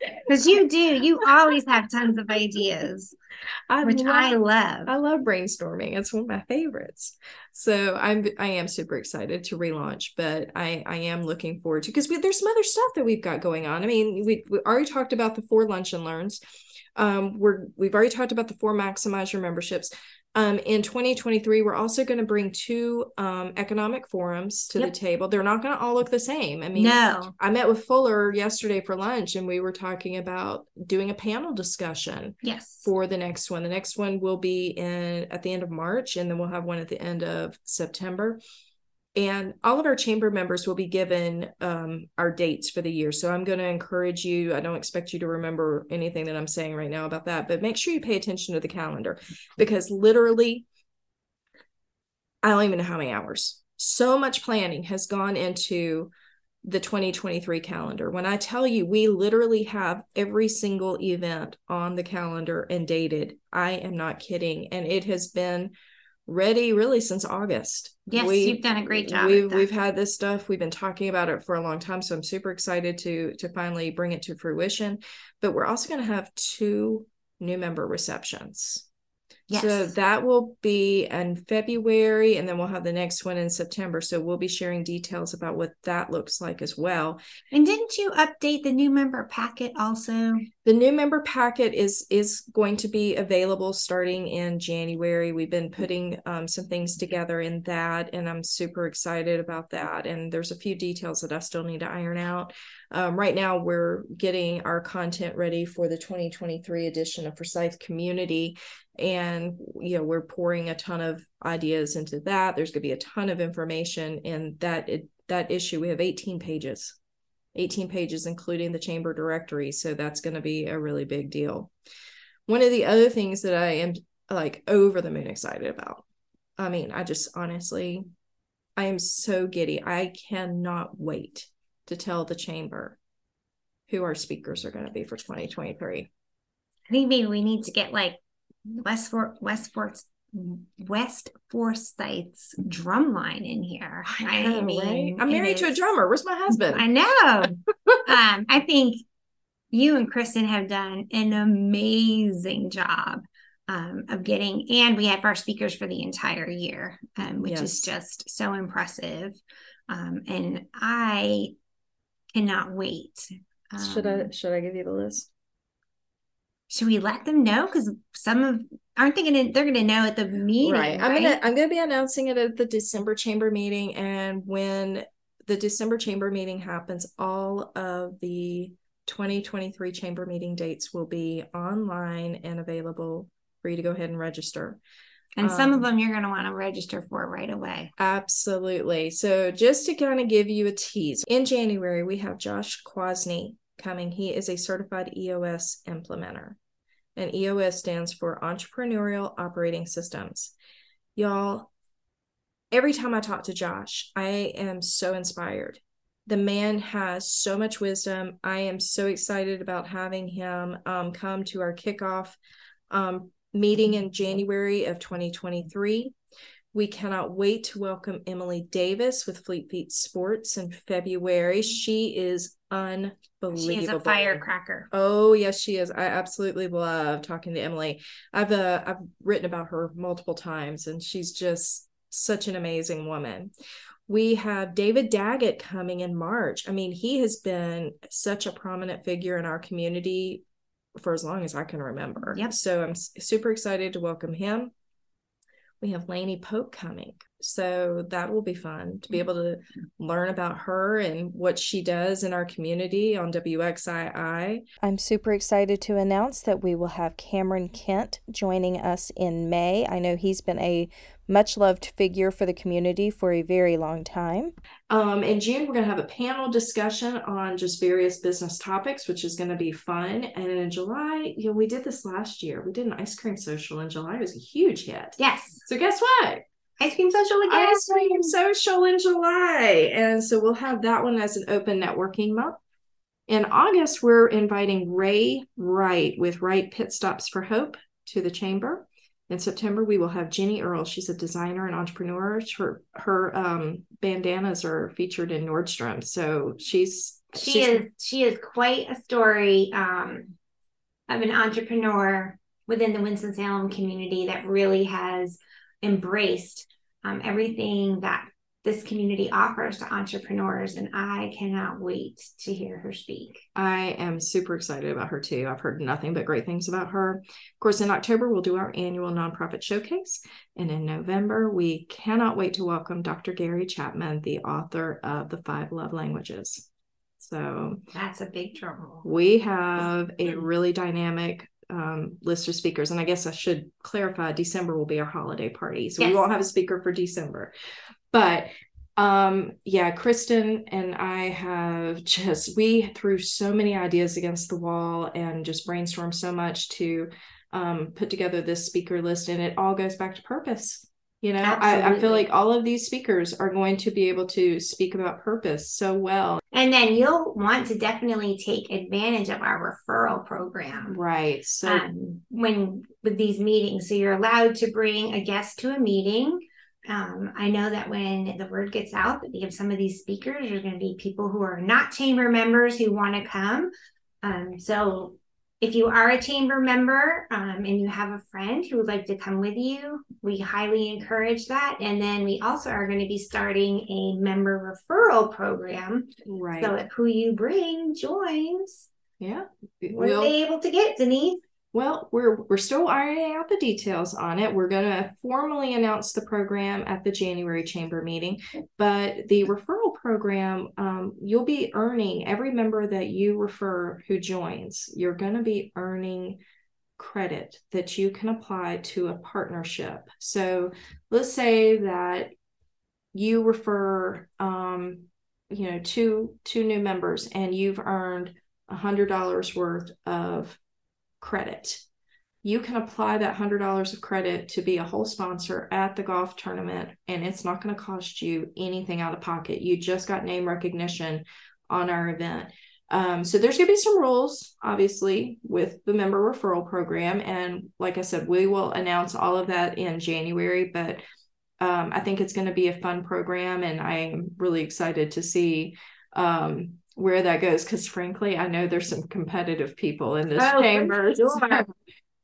Because you do, you always have tons of ideas, (laughs) I which love, I love. I love brainstorming. It's one of my favorites. So I'm I am super excited to relaunch, but I I am looking forward to because there's some other stuff that we've got going on. I mean, we we already talked about the four lunch and learns. Um, we're we've already talked about the four maximize your memberships. Um, in 2023, we're also going to bring two um, economic forums to yep. the table. They're not going to all look the same. I mean, no. I met with Fuller yesterday for lunch, and we were talking about doing a panel discussion. Yes. For the next one, the next one will be in at the end of March, and then we'll have one at the end of September and all of our chamber members will be given um, our dates for the year. So i'm going to encourage you i don't expect you to remember anything that i'm saying right now about that but make sure you pay attention to the calendar because literally i don't even know how many hours. So much planning has gone into the 2023 calendar. When i tell you we literally have every single event on the calendar and dated i am not kidding. And it has been ready really since August. Yes, we, you've done a great job. We've we've had this stuff. We've been talking about it for a long time, so I'm super excited to to finally bring it to fruition. But we're also going to have two new member receptions. Yes. So that will be in February, and then we'll have the next one in September. So we'll be sharing details about what that looks like as well. And didn't you update the new member packet also? The new member packet is is going to be available starting in January. We've been putting um, some things together in that, and I'm super excited about that. And there's a few details that I still need to iron out. Um, right now, we're getting our content ready for the 2023 edition of Forsyth Community and you know we're pouring a ton of ideas into that. There's going to be a ton of information in that it, that issue. We have 18 pages 18 pages including the chamber directory. So that's going to be a really big deal. One of the other things that i am like over the moon excited about i mean i just honestly i am so giddy. I cannot wait to tell the chamber who our speakers are going to be for 2023 I think maybe we need to get like West Fort West Fort West Forsyth's drum line in here. I, know, I mean, right? I'm married is, to a drummer. Where's my husband? I know. (laughs) um, I think you and Kristen have done an amazing job um, of getting, and we have our speakers for the entire year, um, which yes. is just so impressive. Um, and I cannot wait. should I um, should I give you the list? Should we let them know because some of aren't they gonna they're gonna know at the meeting right i'm right? gonna i'm gonna be announcing it at the december chamber meeting and when the december chamber meeting happens all of the 2023 chamber meeting dates will be online and available for you to go ahead and register and some um, of them you're going to want to register for right away. Absolutely. So, just to kind of give you a tease, in January, we have Josh Kwasny coming. He is a certified EOS implementer. And EOS stands for Entrepreneurial Operating Systems. Y'all, every time I talk to Josh, I am so inspired. The man has so much wisdom. I am so excited about having him um, come to our kickoff um, meeting in January of 2023. We cannot wait to welcome Emily Davis with Fleet Feet Sports in February. She is unbelievable. She is a firecracker. Oh yes, she is. I absolutely love talking to Emily. I've uh, I've written about her multiple times, and she's just such an amazing woman. We have David Daggett coming in March. I mean, he has been such a prominent figure in our community for as long as I can remember. Yep. So I'm super excited to welcome him we have Lainey Pope coming. So that will be fun to be mm. able to learn about her and what she does in our community on WXII. I'm super excited to announce that we will have Cameron Kent joining us in May. I know he's been a much loved figure for the community for a very long time. Um, in June, we're going to have a panel discussion on just various business topics, which is going to be fun. And in July, you know, we did this last year. We did an ice cream social in July. It was a huge hit. Yes. So guess what? Ice cream social again. Ice cream social in July. And so we'll have that one as an open networking month. In August, we're inviting Ray Wright with Wright Pit Stops for Hope to the chamber. In September, we will have Jenny Earl. She's a designer and entrepreneur. Her her um, bandanas are featured in Nordstrom, so she's she she's, is she is quite a story um, of an entrepreneur within the Winston Salem community that really has embraced um, everything that this community offers to entrepreneurs and i cannot wait to hear her speak I am super excited about her too. I've heard nothing but great things about her. Of course, in October, we'll do our annual nonprofit showcase. And in November, we cannot wait to welcome Dr. Gary Chapman, the author of The Five Love Languages. So that's a big trouble we have a really dynamic um, list of speakers. And I guess I should clarify December will be our holiday party. So Yes. we won't have a speaker for December. But um yeah kristen and i have (laughs) just we threw so many ideas against the wall and just brainstormed so much to um put together this speaker list and it all goes back to purpose you know I, I feel like all of these speakers are going to be able to speak about purpose so well and then you'll want to definitely take advantage of our referral program right so um, when with these meetings. So you're allowed to bring a guest to a meeting. Um, I know that when the word gets out that we have some of these speakers, there's going to be people who are not chamber members who want to come. Um, so if you are a chamber member um, and you have a friend who would like to come with you, we highly encourage that. And then we also are going to be starting a member referral program. right So if who you bring joins, yeah what We'll- are they able to get, Denise? Well, we're we're still ironing out the details on it. We're going to formally announce the program at the January chamber meeting, but the referral program, um, you'll be earning every member that you refer who joins. You're going to be earning credit that you can apply to a partnership. So let's say that you refer, um, you know, two two new members, and you've earned a hundred dollars worth of credit. You can apply that $100 of credit to be a whole sponsor at the golf tournament, and it's not going to cost you anything out of pocket. You just got name recognition on our event. Um, so there's going to be some rules, obviously, with the member referral program. And like I said, we will announce all of that in January, but um, I think it's going to be a fun program, and I'm really excited to see um, where that goes because frankly i know there's some competitive people in this Oh, for chamber sure. so,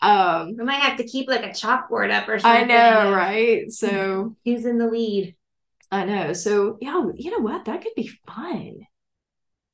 um We might have to keep like a chalkboard up or something. i know right so (laughs) Who's in the lead? i know so yeah you know what that could be fun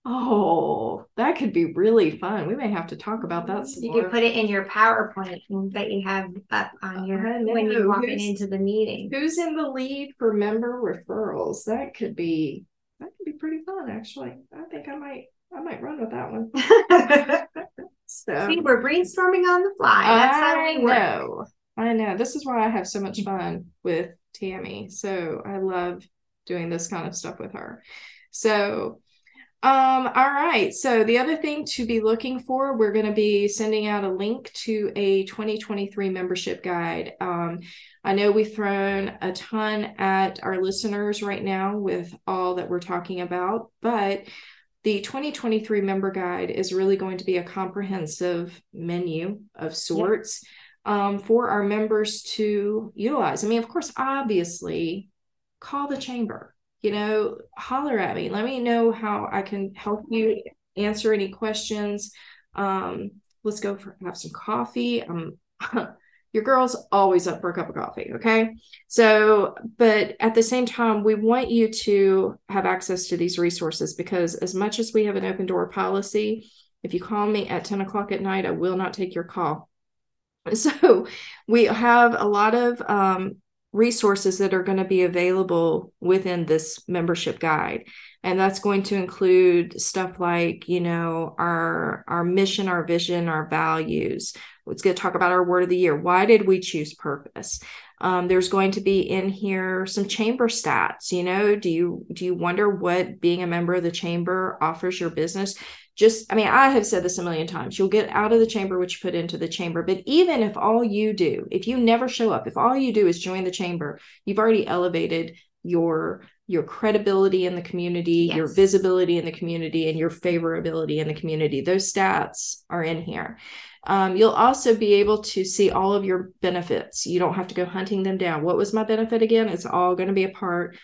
oh that could be really fun we may have to talk about that some You more. could put it in your PowerPoint that you have up on your I when you're walking Who's- into the meeting. who's in the lead for member referrals that could be that could be pretty fun actually i think i might i might run with that one (laughs) so See, we're brainstorming on the fly. That's how I we work. know. I know. This is why I have so much fun with Tammy. So I love doing this kind of stuff with her. So um all right. So the other thing to be looking for, we're going to be sending out a link to a 2023 membership guide. Um I know we've thrown a ton at our listeners right now with all that we're talking about, but the 2023 member guide is really going to be a comprehensive menu of sorts um, for our members to utilize. I mean, of course, obviously, call the chamber, you know, holler at me. Let me know how I can help you answer any questions. Um, let's go for have some coffee. Um, (laughs) your girl's always up for a cup of coffee. Okay. So, but at the same time, we want you to have access to these resources because as much as we have an open door policy, if you call me at 10 o'clock at night, I will not take your call. (laughs) So we have a lot of um, resources that are going to be available within this membership guide. And that's going to include stuff like, you know, our our mission, our vision, our values. It's going to talk about our word of the year. Why did we choose purpose? Um, there's going to be in here some chamber stats. You know, do you do you wonder what being a member of the chamber offers your business? Just, I mean, I have said this a million times. You'll get out of the chamber what you put into the chamber. But even if all you do, if you never show up, if all you do is join the chamber, you've already elevated your your credibility in the community, your visibility in the community, and your favorability in the community. Those stats are in here. Um, you'll also be able to see all of your benefits. You don't have to go hunting them down. What was my benefit again? It's all going to be a part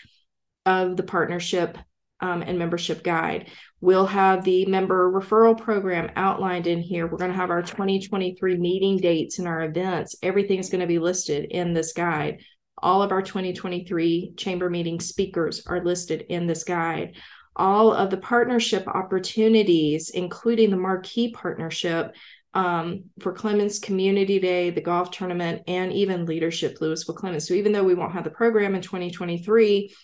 of the partnership um, and membership guide. We'll have the member referral program outlined in here. We're going to have our 2023 meeting dates and our events. Everything's going to be listed in this guide. All of our 2023 chamber meeting speakers are listed in this guide. All of the partnership opportunities, including the marquee partnership um, for Clemmons Community Day, the golf tournament, and even Leadership Lewisville Clemmons. So even though we won't have the program in 2023,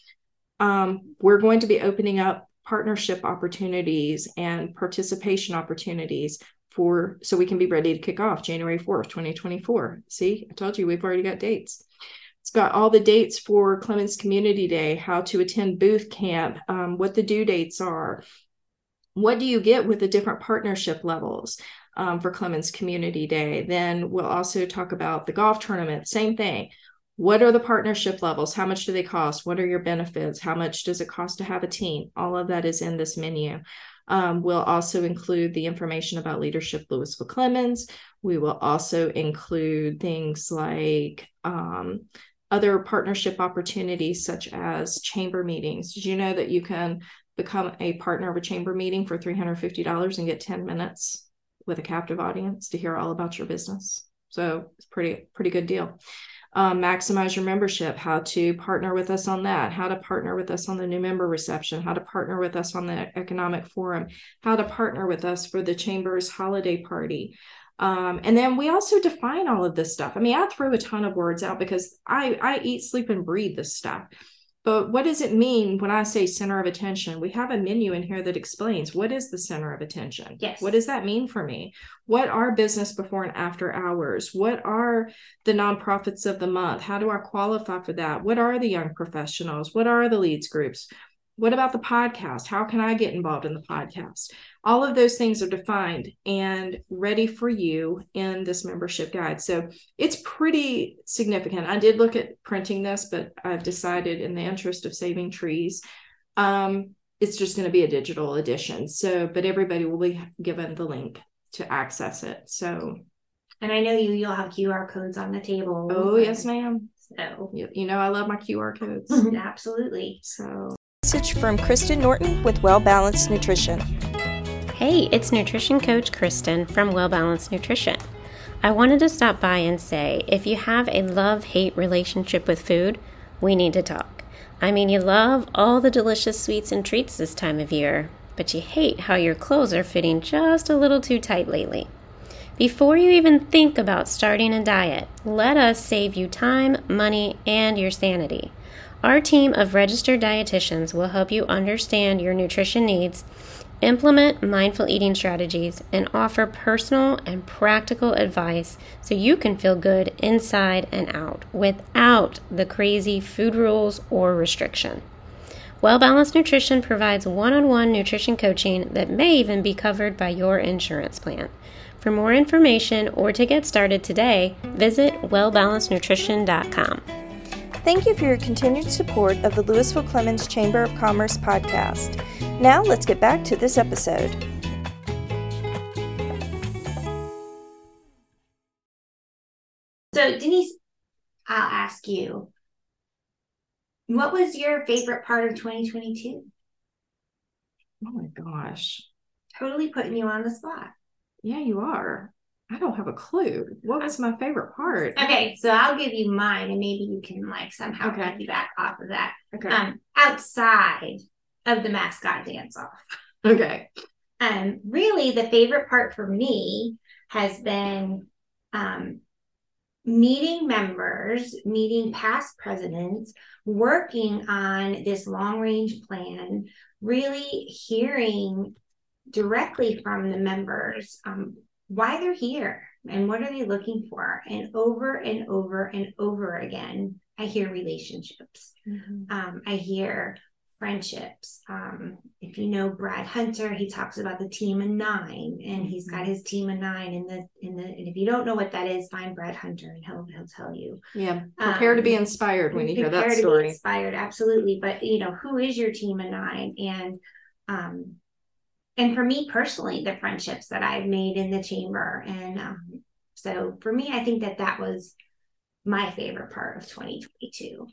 um, we're going to be opening up partnership opportunities and participation opportunities for so we can be ready to kick off January 4th, 2024. See, I told you we've already got dates. It's got all the dates for Clemmons Community Day, how to attend booth camp, um, what the due dates are. What do you get with the different partnership levels um, for Clemmons Community Day? Then we'll also talk about the golf tournament, same thing what are the partnership levels? How much do they cost? What are your benefits? How much does it cost to have a team? All of that is in this menu. Um, we'll also include the information about leadership lewisville clemmons. We will also include things like um, other partnership opportunities such as chamber meetings. Did you know that you can become a partner of a chamber meeting for $350 and get 10 minutes with a captive audience to hear all about your business? So it's pretty pretty good deal um, maximize your membership, how to partner with us on that, how to partner with us on the new member reception, how to partner with us on the economic forum, how to partner with us for the chamber's holiday party. Um, and then we also define all of this stuff. I mean, I throw a ton of words out because I I eat, sleep, and breathe this stuff. But what does it mean when I say center of attention? We have a menu in here that explains what is the center of attention? Yes. What does that mean for me? What are business before and after hours? What are the nonprofits of the month? How do I qualify for that? What are the young professionals? What are the leads groups? What about the podcast? How can I get involved in the podcast? All of those things are defined and ready for you in this membership guide. So it's pretty significant. I did look at printing this, but I've decided, in the interest of saving trees, um, it's just going to be a digital edition. So, but everybody will be given the link to access it. So, and I know you, you'll have QR codes on the table. Oh, yes, ma'am. So, you, you know, I love my QR codes. (laughs) absolutely. So, Message from Kristen Norton with Well Balanced Nutrition. Hey, it's nutrition coach Kristen from Well Balanced Nutrition. I wanted to stop by and say if you have a love hate relationship with food, we need to talk. I mean, you love all the delicious sweets and treats this time of year, but you hate how your clothes are fitting just a little too tight lately. Before you even think about starting a diet, let us save you time, money, and your sanity. Our team of registered dietitians will help you understand your nutrition needs, implement mindful eating strategies, and offer personal and practical advice so you can feel good inside and out without the crazy food rules or restriction. Well Balanced Nutrition provides one on one nutrition coaching that may even be covered by your insurance plan. For more information or to get started today, visit wellbalancednutrition.com. Thank you for your continued support of the Lewisville Clemmons Chamber of Commerce podcast. Now let's get back to this episode. So, Denise, I'll ask you what was your favorite part of 2022? oh my gosh. Totally putting you on the spot. Yeah, you are. I don't have a clue. What was my favorite part? Okay, so I'll give you mine and maybe you can like somehow Okay. piggyback off of that. Okay. Um, outside of the mascot dance off. okay. Um, really, the favorite part for me has been um, meeting members, meeting past presidents, working on this long range plan, really hearing directly from the members um, why they're here and what are they looking for. And over and over and over again, I hear relationships. Um, I hear friendships. Um, if you know Brad Hunter, he talks about the team of nine, and he's got his team of nine in the in the. And if you don't know what that is, find Brad Hunter, and he'll he'll tell you. Yeah. Prepare to be Um, inspired when you hear Prepare that to be story. inspired, absolutely. But you know, who is your team of nine? And um, and for me personally, the friendships that I've made in the chamber. And um, so for me, I think that that was my favorite part of 2022.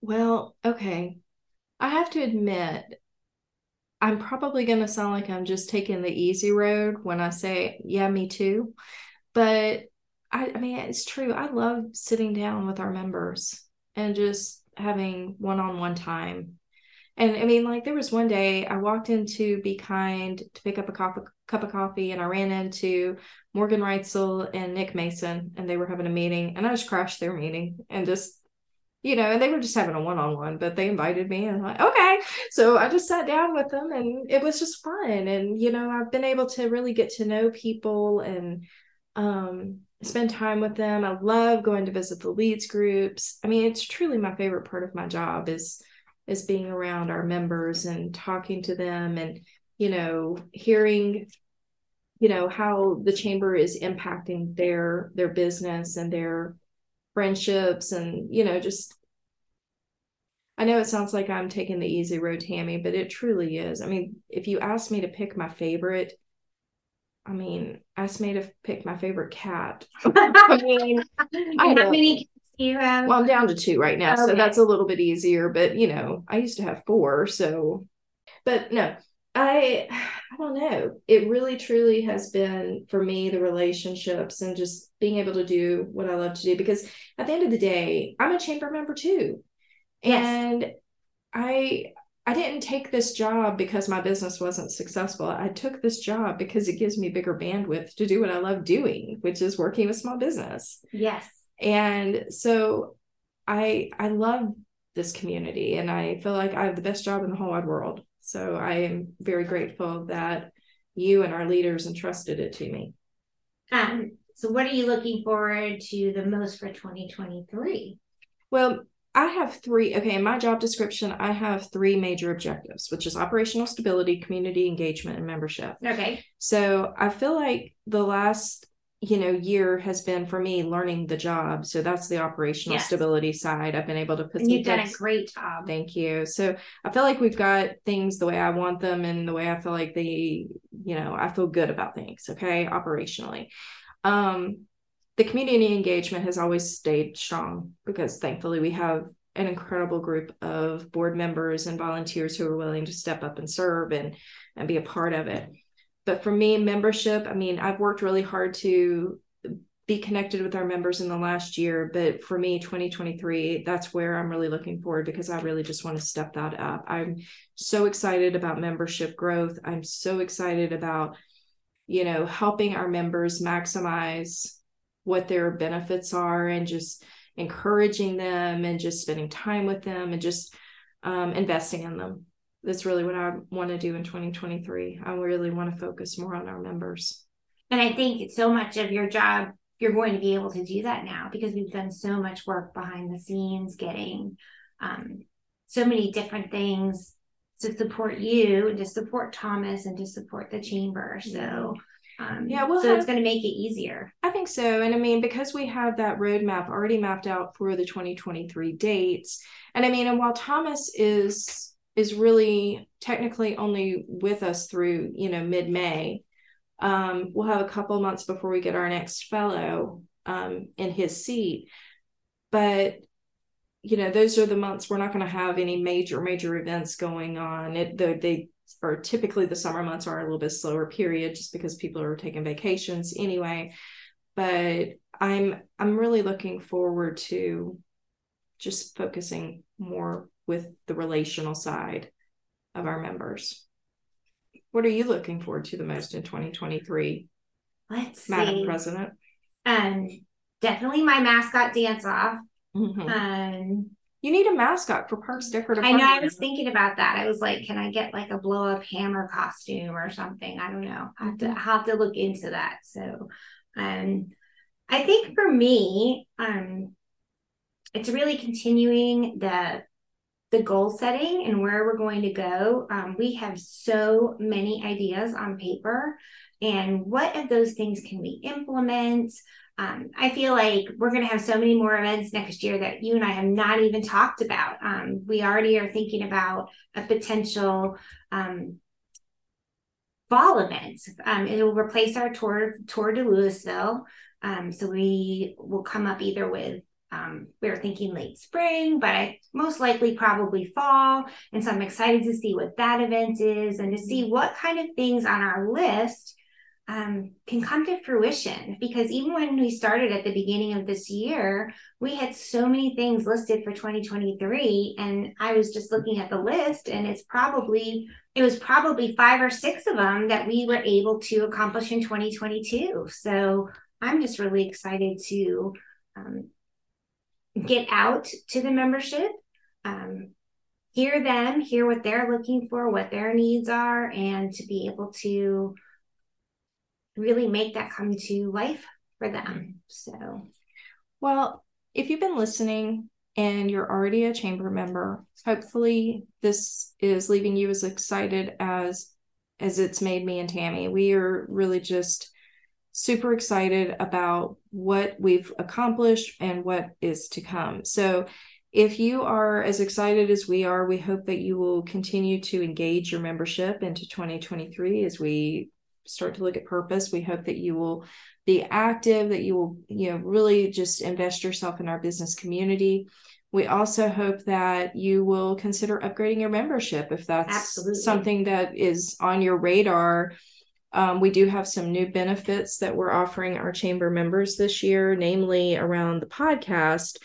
Well, okay. I have to admit, I'm probably going to sound like I'm just taking the easy road when I say, yeah, me too. But I, I mean, it's true. I love sitting down with our members and just having one on one time. And I mean, like, there was one day I walked into Be Kind to pick up a cup, cup of coffee, and I ran into Morgan Reitzel and Nick Mason, and they were having a meeting, and I just crashed their meeting and just you know, and they were just having a one on one, but they invited me and I'm like, okay. So I just sat down with them and it was just fun. And, you know, I've been able to really get to know people and um, spend time with them. I love going to visit the leads groups. I mean, it's truly my favorite part of my job is is being around our members and talking to them and, you know, hearing you know how the chamber is impacting their their business and their friendships and you know just I know it sounds like I'm taking the easy road, Tammy, but it truly is. I mean, if you ask me to pick my favorite, I mean, ask me to pick my favorite cat. (laughs) I mean, (laughs) I how many have? Well, I'm down to two right now, okay. so that's a little bit easier. But you know, I used to have four, so. But no, I (sighs) I don't know. It really truly has been for me the relationships and just being able to do what I love to do because at the end of the day, I'm a chamber member too. Yes. And I I didn't take this job because my business wasn't successful. I took this job because it gives me bigger bandwidth to do what I love doing, which is working with small business. Yes. And so I I love this community and I feel like I have the best job in the whole wide world. So I am very grateful that you and our leaders entrusted it to me. Um, so what are you looking forward to the most for 2023? Well, I have three. Okay, in my job description, I have three major objectives, which is operational stability, community engagement, and membership. Okay. So I feel like the last you know year has been for me learning the job. So that's the operational yes. stability side. I've been able to put and you've done a great job. Thank you. So i feel like we've got things the way i want them and the way i feel like they you know i feel good about things okay operationally. Um the community engagement has always stayed strong because thankfully we have an incredible group of board members and volunteers who are willing to step up and serve and and be a part of it but for me membership i mean i've worked really hard to be connected with our members in the last year but for me 2023 that's where i'm really looking forward because i really just want to step that up. I'm so excited about membership growth. I'm so excited about you know helping our members maximize what their benefits are and just encouraging them and just spending time with them and just um, investing in them that's really what I want to do in 2023. I really want to focus more on our members. And I think it's so much of your job, you're going to be able to do that now because we've done so much work behind the scenes, getting um, so many different things to support you and to support Thomas and to support the chamber. So, um, yeah, well, so have, it's going to make it easier. I think so. And I mean, because we have that roadmap already mapped out for the 2023 dates, and I mean, and while Thomas is is really technically only with us through you know mid May. Um, we'll have a couple months before we get our next fellow um, in his seat, but you know those are the months we're not going to have any major major events going on. It the, they are typically the summer months are a little bit slower period just because people are taking vacations anyway. But I'm I'm really looking forward to just focusing more with the relational side of our members. What are you looking forward to the most in 2023? Let's Madam see. President. Um, definitely my mascot dance off. Mm-hmm. Um, you need a mascot for Parks Decorative. I know. I was thinking about that. I was like, can I get like a blow up hammer costume or something? I don't know. I have to mm-hmm. have to look into that. So, um, I think for me, um, it's really continuing the the goal setting and where we're going to go. Um, we have so many ideas on paper, and what of those things can we implement? Um, I feel like we're going to have so many more events next year that you and I have not even talked about. Um, we already are thinking about a potential um, fall event. Um, it will replace our tour tour to Louisville. Um, so we will come up either with um, we are thinking late spring, but I most likely probably fall. And so I'm excited to see what that event is and to see what kind of things on our list um, can come to fruition. Because even when we started at the beginning of this year, we had so many things listed for 2023. And I was just looking at the list, and it's probably, it was probably five or six of them that we were able to accomplish in 2022. So I'm just really excited to um, get out to the membership. Um, hear them, hear what they're looking for, what their needs are, and to be able to really make that come to life for them. So, well, if you've been listening and you're already a chamber member, hopefully this is leaving you as excited as as it's made me and Tammy. We are really just super excited about what we've accomplished and what is to come. So, if you are as excited as we are, we hope that you will continue to engage your membership into 2023 as we start to look at purpose. We hope that you will be active, that you will, you know, really just invest yourself in our business community. We also hope that you will consider upgrading your membership if that's Absolutely. something that is on your radar. Um, we do have some new benefits that we're offering our chamber members this year, namely around the podcast.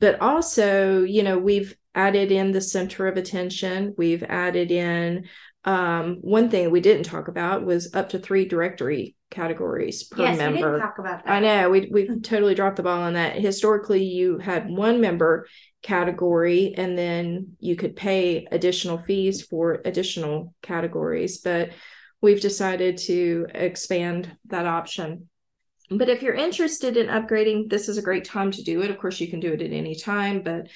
But also, you know, we've added in the center of attention. We've added in um, one thing we didn't talk about was up to three directory categories per yes, member. We didn't talk about that. I know we we've totally dropped the ball on that. Historically, you had one member category, and then you could pay additional fees for additional categories. But we've decided to expand that option. But if you're interested in upgrading, this is a great time to do it. Of course, you can do it at any time, but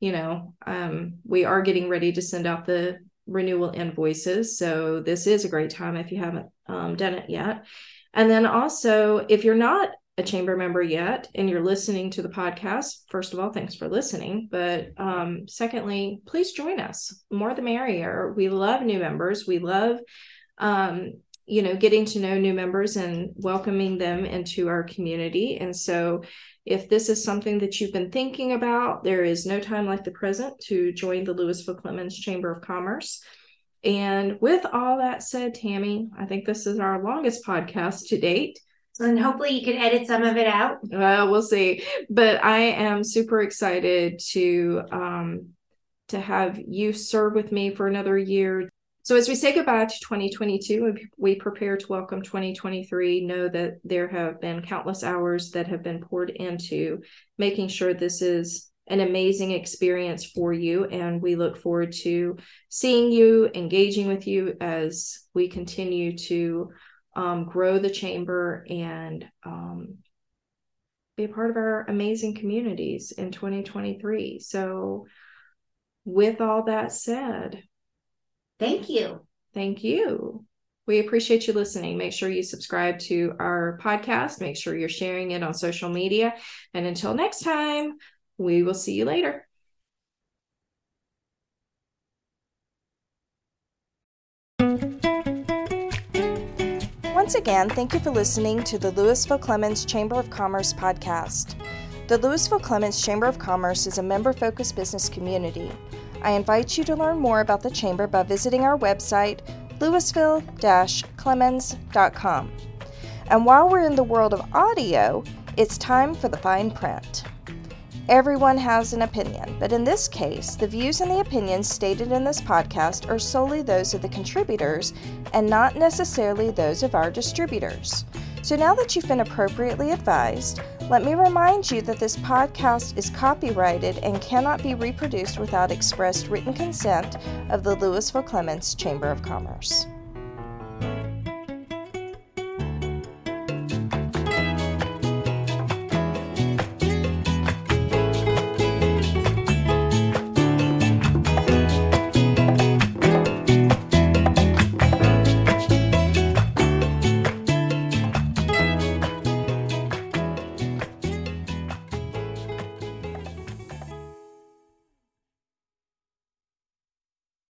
you know, um, we are getting ready to send out the renewal invoices. So this is a great time if you haven't um, done it yet. And then also, if you're not a chamber member yet and you're listening to the podcast, first of all, thanks for listening. But um, secondly, please join us. More the merrier. We love new members. We love, um, you know, getting to know new members and welcoming them into our community. And so if this is something that you've been thinking about, there is no time like the present to join the Lewisville Clemmons Chamber of Commerce. And with all that said, Tammy, I think this is our longest podcast to date. And hopefully you can edit some of it out. Well, we'll see. But I am super excited to um, to have you serve with me for another year so as we say goodbye to 2022, we prepare to welcome 2023. Know that there have been countless hours that have been poured into making sure this is an amazing experience for you. And we look forward to seeing you, engaging with you as we continue to um, grow the chamber and um, be a part of our amazing communities in 2023. So, with all that said, Thank you. Thank you. We appreciate you listening. Make sure you subscribe to our podcast. Make sure you're sharing it on social media. And until next time, we will see you later. Once again, thank you for listening to the Lewisville Clemmons Chamber of Commerce podcast. The Lewisville Clemmons Chamber of Commerce is a member focused business community. I invite you to learn more about the Chamber by visiting our website, lewisville clemmons.com. And while we're in the world of audio, it's time for the fine print. Everyone has an opinion, but in this case, the views and the opinions stated in this podcast are solely those of the contributors and not necessarily those of our distributors. So now that you've been appropriately advised, let me remind you that this podcast is copyrighted and cannot be reproduced without expressed written consent of the Lewisville Clemmons Chamber of Commerce.